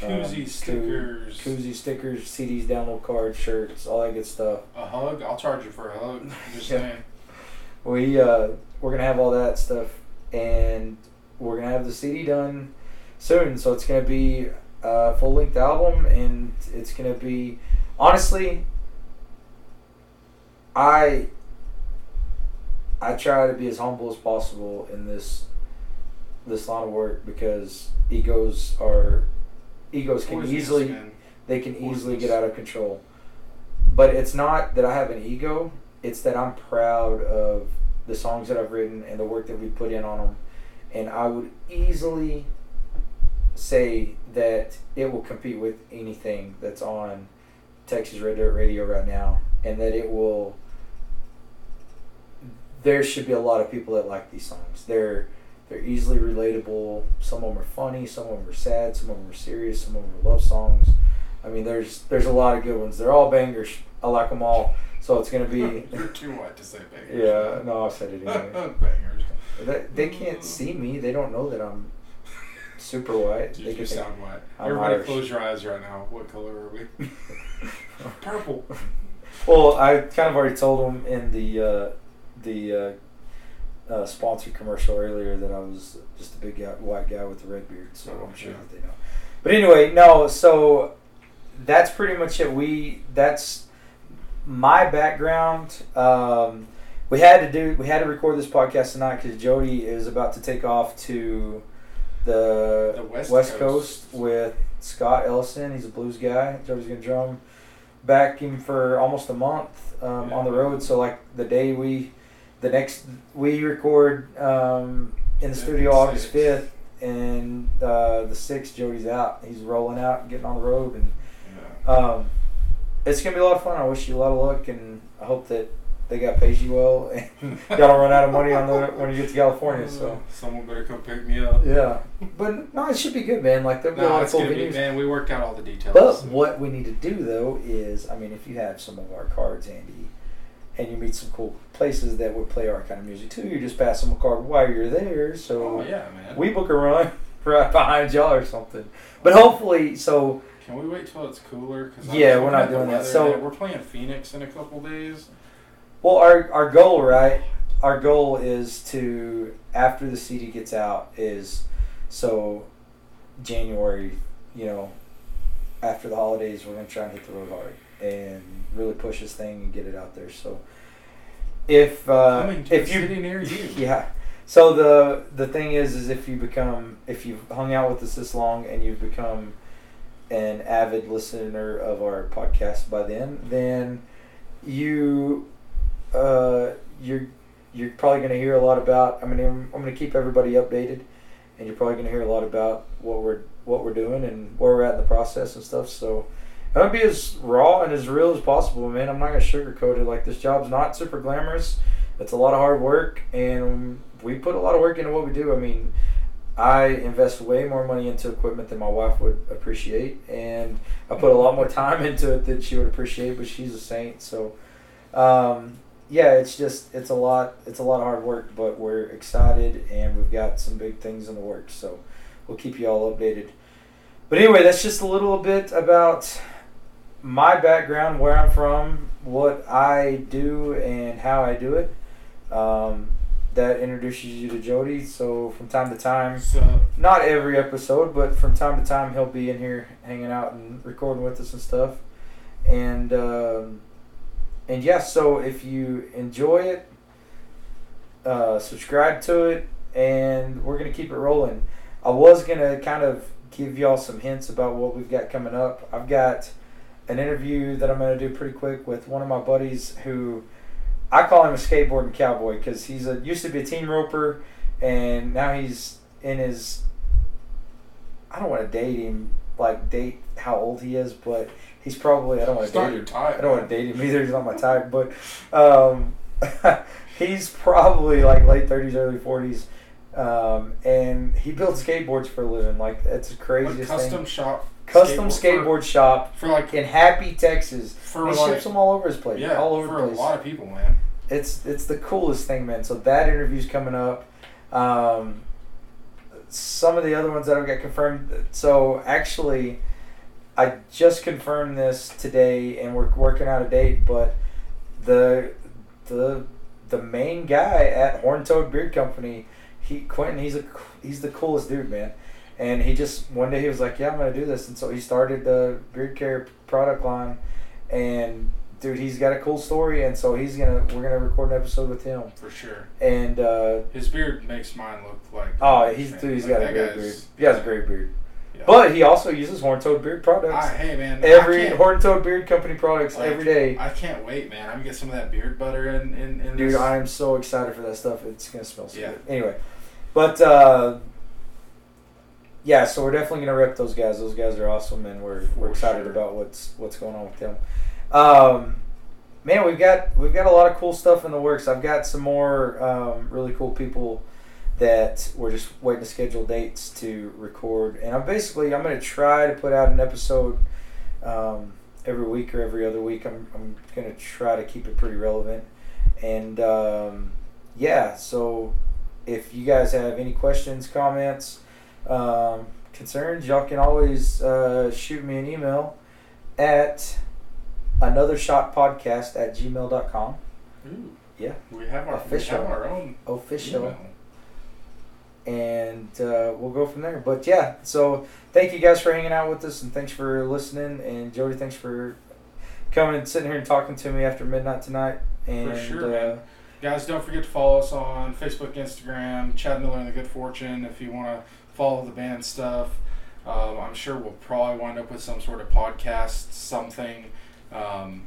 [SPEAKER 1] um,
[SPEAKER 2] Koozie
[SPEAKER 1] koo-
[SPEAKER 2] stickers.
[SPEAKER 1] koozie stickers, CDs, download cards, shirts, all that good stuff.
[SPEAKER 2] A hug? I'll charge you for a hug. *laughs* Just
[SPEAKER 1] Yeah.
[SPEAKER 2] saying.
[SPEAKER 1] We uh, we're gonna have all that stuff, and we're gonna have the CD done soon. So it's gonna be a full length album, and it's gonna be honestly, I I try to be as humble as possible in this this line of work because egos are egos can
[SPEAKER 2] Poisonous,
[SPEAKER 1] easily
[SPEAKER 2] man.
[SPEAKER 1] they can easily get out of control. But it's not that I have an ego, it's that I'm proud of the songs that I've written and the work that we put in on them. And I would easily say that it will compete with anything that's on Texas Red Dirt Radio right now, and that it will. There should be a lot of people that like these songs. They're they're easily relatable. Some of them are funny. Some of them are sad. Some of them are serious. Some of them are love songs. I mean, there's there's a lot of good ones. They're all bangers. I like them all. So it's gonna be. *laughs*
[SPEAKER 2] You're too white to say bangers.
[SPEAKER 1] yeah, no, I said it anyway. *laughs*
[SPEAKER 2] bangers.
[SPEAKER 1] They, they can't see me. They don't know that I'm super white.
[SPEAKER 2] You,
[SPEAKER 1] They
[SPEAKER 2] you
[SPEAKER 1] can
[SPEAKER 2] sound white.
[SPEAKER 1] I'm
[SPEAKER 2] Everybody
[SPEAKER 1] Irish.
[SPEAKER 2] close your eyes right now. What color are we? *laughs* Purple.
[SPEAKER 1] Well, I kind of already told them in the uh, the uh, uh, sponsored commercial earlier that I was just a big guy, white guy with a red beard, so
[SPEAKER 2] Oh,
[SPEAKER 1] I'm sure
[SPEAKER 2] yeah.
[SPEAKER 1] that they know. But anyway, no. So that's pretty much it. We that's my background. Um, we had to do we had to record this podcast tonight because Jody is about to take off to the,
[SPEAKER 2] The West
[SPEAKER 1] Coast.
[SPEAKER 2] Coast.
[SPEAKER 1] with Scott Ellison. He's a blues guy. Jody's gonna drum back him for almost a month um,
[SPEAKER 2] Yeah.
[SPEAKER 1] on the road. So like the day we, the next we record um, in the
[SPEAKER 2] Yeah,
[SPEAKER 1] studio August fifth, and uh, the sixth Jody's out. He's rolling out, getting on the road, and
[SPEAKER 2] Yeah.
[SPEAKER 1] um, it's gonna be a lot of fun. I wish you a lot of luck, and I hope that they got pays you well, and *laughs* y'all don't run out of money on the when you get to California. So uh,
[SPEAKER 2] someone better come pick me up.
[SPEAKER 1] yeah, but no, it should be good, man. Like there'll be a
[SPEAKER 2] No,
[SPEAKER 1] lot of
[SPEAKER 2] it's
[SPEAKER 1] cool
[SPEAKER 2] gonna be man. We worked out all the details.
[SPEAKER 1] But what we need to do though is, I mean, if you have some of our cards handy, and you meet some cool places that would play our kind of music too, you just pass them a card while you're there. So
[SPEAKER 2] oh yeah, man.
[SPEAKER 1] we book a run *laughs* right behind y'all or something. But hopefully, so
[SPEAKER 2] Can we wait till it's cooler? Cause I
[SPEAKER 1] Yeah, we're not doing that. So-
[SPEAKER 2] we're playing Phoenix in a couple days.
[SPEAKER 1] well, our our goal, right? Our goal is to after the CD gets out is so January, you know, after the holidays, we're gonna try and hit the road hard and really push this thing and get it out there. So if uh, if you
[SPEAKER 2] city near you. *laughs*
[SPEAKER 1] yeah. So the the thing is, is if you become if you've hung out with us this long and you've become an avid listener of our podcast by then, then you uh, you're you're probably going to hear a lot about. I mean, I'm, I'm going to keep everybody updated, and you're probably going to hear a lot about what we're what we're doing and where we're at in the process and stuff. So. I'm gonna be as raw and as real as possible, man. I'm not gonna sugarcoat it. Like this job's not super glamorous. It's a lot of hard work, and we put a lot of work into what we do. I mean, I invest way more money into equipment than my wife would appreciate, and I put a lot more time *laughs* into it than she would appreciate. But she's a saint, so um, yeah, it's just it's a lot. It's a lot of hard work, but we're excited, and we've got some big things in the works. So we'll keep you all updated. But anyway, that's just a little bit about my background, where I'm from, what I do, and how I do it. Um, that introduces you to Jody. So from time to time,
[SPEAKER 2] So
[SPEAKER 1] not every episode, but from time to time, he'll be in here hanging out and recording with us and stuff. And um, and yeah, so if you enjoy it, uh, subscribe to it, and we're gonna keep it rolling. I was gonna kind of give y'all some hints about what we've got coming up. I've got an interview that I'm gonna do pretty quick with one of my buddies who I call him a skateboarding cowboy because he's a used to be a team roper, and now he's in his. I don't want to date him like date how old he is, but he's probably I don't want to date
[SPEAKER 2] your
[SPEAKER 1] him.
[SPEAKER 2] type.
[SPEAKER 1] I don't want to date him either. He's not my type, but um, *laughs* he's probably like late thirties, early forties, um, and he builds skateboards for a living. Like it's the craziest
[SPEAKER 2] custom
[SPEAKER 1] thing.
[SPEAKER 2] shop.
[SPEAKER 1] Custom
[SPEAKER 2] skateboard
[SPEAKER 1] skateboard shop
[SPEAKER 2] for, for like
[SPEAKER 1] in Happy, Texas.
[SPEAKER 2] for
[SPEAKER 1] he ships them all over his place.
[SPEAKER 2] yeah
[SPEAKER 1] all over
[SPEAKER 2] for
[SPEAKER 1] the
[SPEAKER 2] a lot of people, man.
[SPEAKER 1] It's it's the coolest thing, man. So that interview's coming up. Um, some of the other ones that I've got confirmed. So actually, I just confirmed this today, and we're working out a date. But the the the main guy at Horn Toad Beard Company, he Quentin, he's a he's the coolest dude, man. And he just one day he was like, "Yeah, I'm gonna do this," and so he started the beard care product line, and dude, he's got a cool story, and so he's gonna we're gonna record an episode with him,
[SPEAKER 2] For sure.
[SPEAKER 1] and uh,
[SPEAKER 2] His beard makes mine look like.
[SPEAKER 1] oh, he's dude, he's
[SPEAKER 2] like,
[SPEAKER 1] got a great beard. He has a great beard,
[SPEAKER 2] yeah.
[SPEAKER 1] but he also uses Horn Toad Beard products.
[SPEAKER 2] I, hey man,
[SPEAKER 1] every Horn Toad Beard Company products
[SPEAKER 2] like,
[SPEAKER 1] every day.
[SPEAKER 2] I can't wait, man. I'm gonna get some of that beard butter in in, in
[SPEAKER 1] Dude,
[SPEAKER 2] this.
[SPEAKER 1] I am so excited for that stuff. It's gonna smell so
[SPEAKER 2] Yeah.
[SPEAKER 1] good. Anyway, but uh, yeah, so we're definitely gonna rep those guys. Those guys are awesome, and we're we're excited
[SPEAKER 2] sure.
[SPEAKER 1] about what's what's going on with them. Um, man, we've got we've got a lot of cool stuff in the works. I've got some more um, really cool people that we're just waiting to schedule dates to record, and I'm basically I'm gonna try to put out an episode. Um, every week or every other week. I'm, I'm going to try to keep it pretty relevant. And um, yeah, so if you guys have any questions, comments, um, concerns, y'all can always uh, shoot me an email at another shot podcast at gmail.com.
[SPEAKER 2] Ooh.
[SPEAKER 1] Yeah.
[SPEAKER 2] We have our
[SPEAKER 1] Official.
[SPEAKER 2] Have our own
[SPEAKER 1] Official.
[SPEAKER 2] email.
[SPEAKER 1] and uh, we'll go from there. But yeah, so thank you guys for hanging out with us, and thanks for listening. And Jody, thanks for coming and sitting here and talking to me after midnight tonight. And
[SPEAKER 2] sure,
[SPEAKER 1] uh.
[SPEAKER 2] Guys, don't forget to follow us on Facebook, Instagram, Chad Miller and the Good Fortune. If you want to follow the band stuff, um, I'm sure we'll probably wind up with some sort of podcast, something. Um,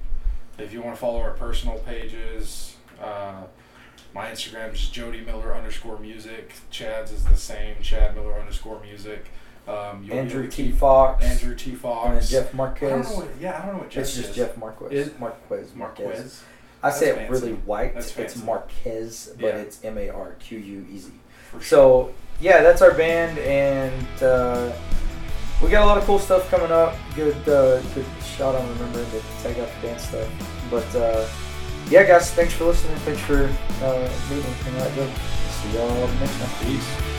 [SPEAKER 2] if you want to follow our personal pages, uh, my Instagram is Jody Miller underscore music. Chad's is the same, Chad Miller underscore music. Um, you'll
[SPEAKER 1] Andrew T. Fox,
[SPEAKER 2] Andrew T. Fox.
[SPEAKER 1] and Jeff
[SPEAKER 2] I don't
[SPEAKER 1] Marquez.
[SPEAKER 2] know what, yeah, I don't know what Jeff
[SPEAKER 1] It's just
[SPEAKER 2] is.
[SPEAKER 1] Jeff Marquez.
[SPEAKER 2] Is-
[SPEAKER 1] Marquez.
[SPEAKER 2] Marquez.
[SPEAKER 1] I say
[SPEAKER 2] That's
[SPEAKER 1] it really white. It's. Marquez, but
[SPEAKER 2] Yeah.
[SPEAKER 1] it's M A R Q U E Z.
[SPEAKER 2] Sure.
[SPEAKER 1] So yeah, that's our band, and uh, we got a lot of cool stuff coming up. Good, uh, good shot on remembering to tag out the dance stuff. But uh, yeah, guys, thanks for listening. Thanks for uh, meeting. And that, See y'all next time.
[SPEAKER 2] Peace.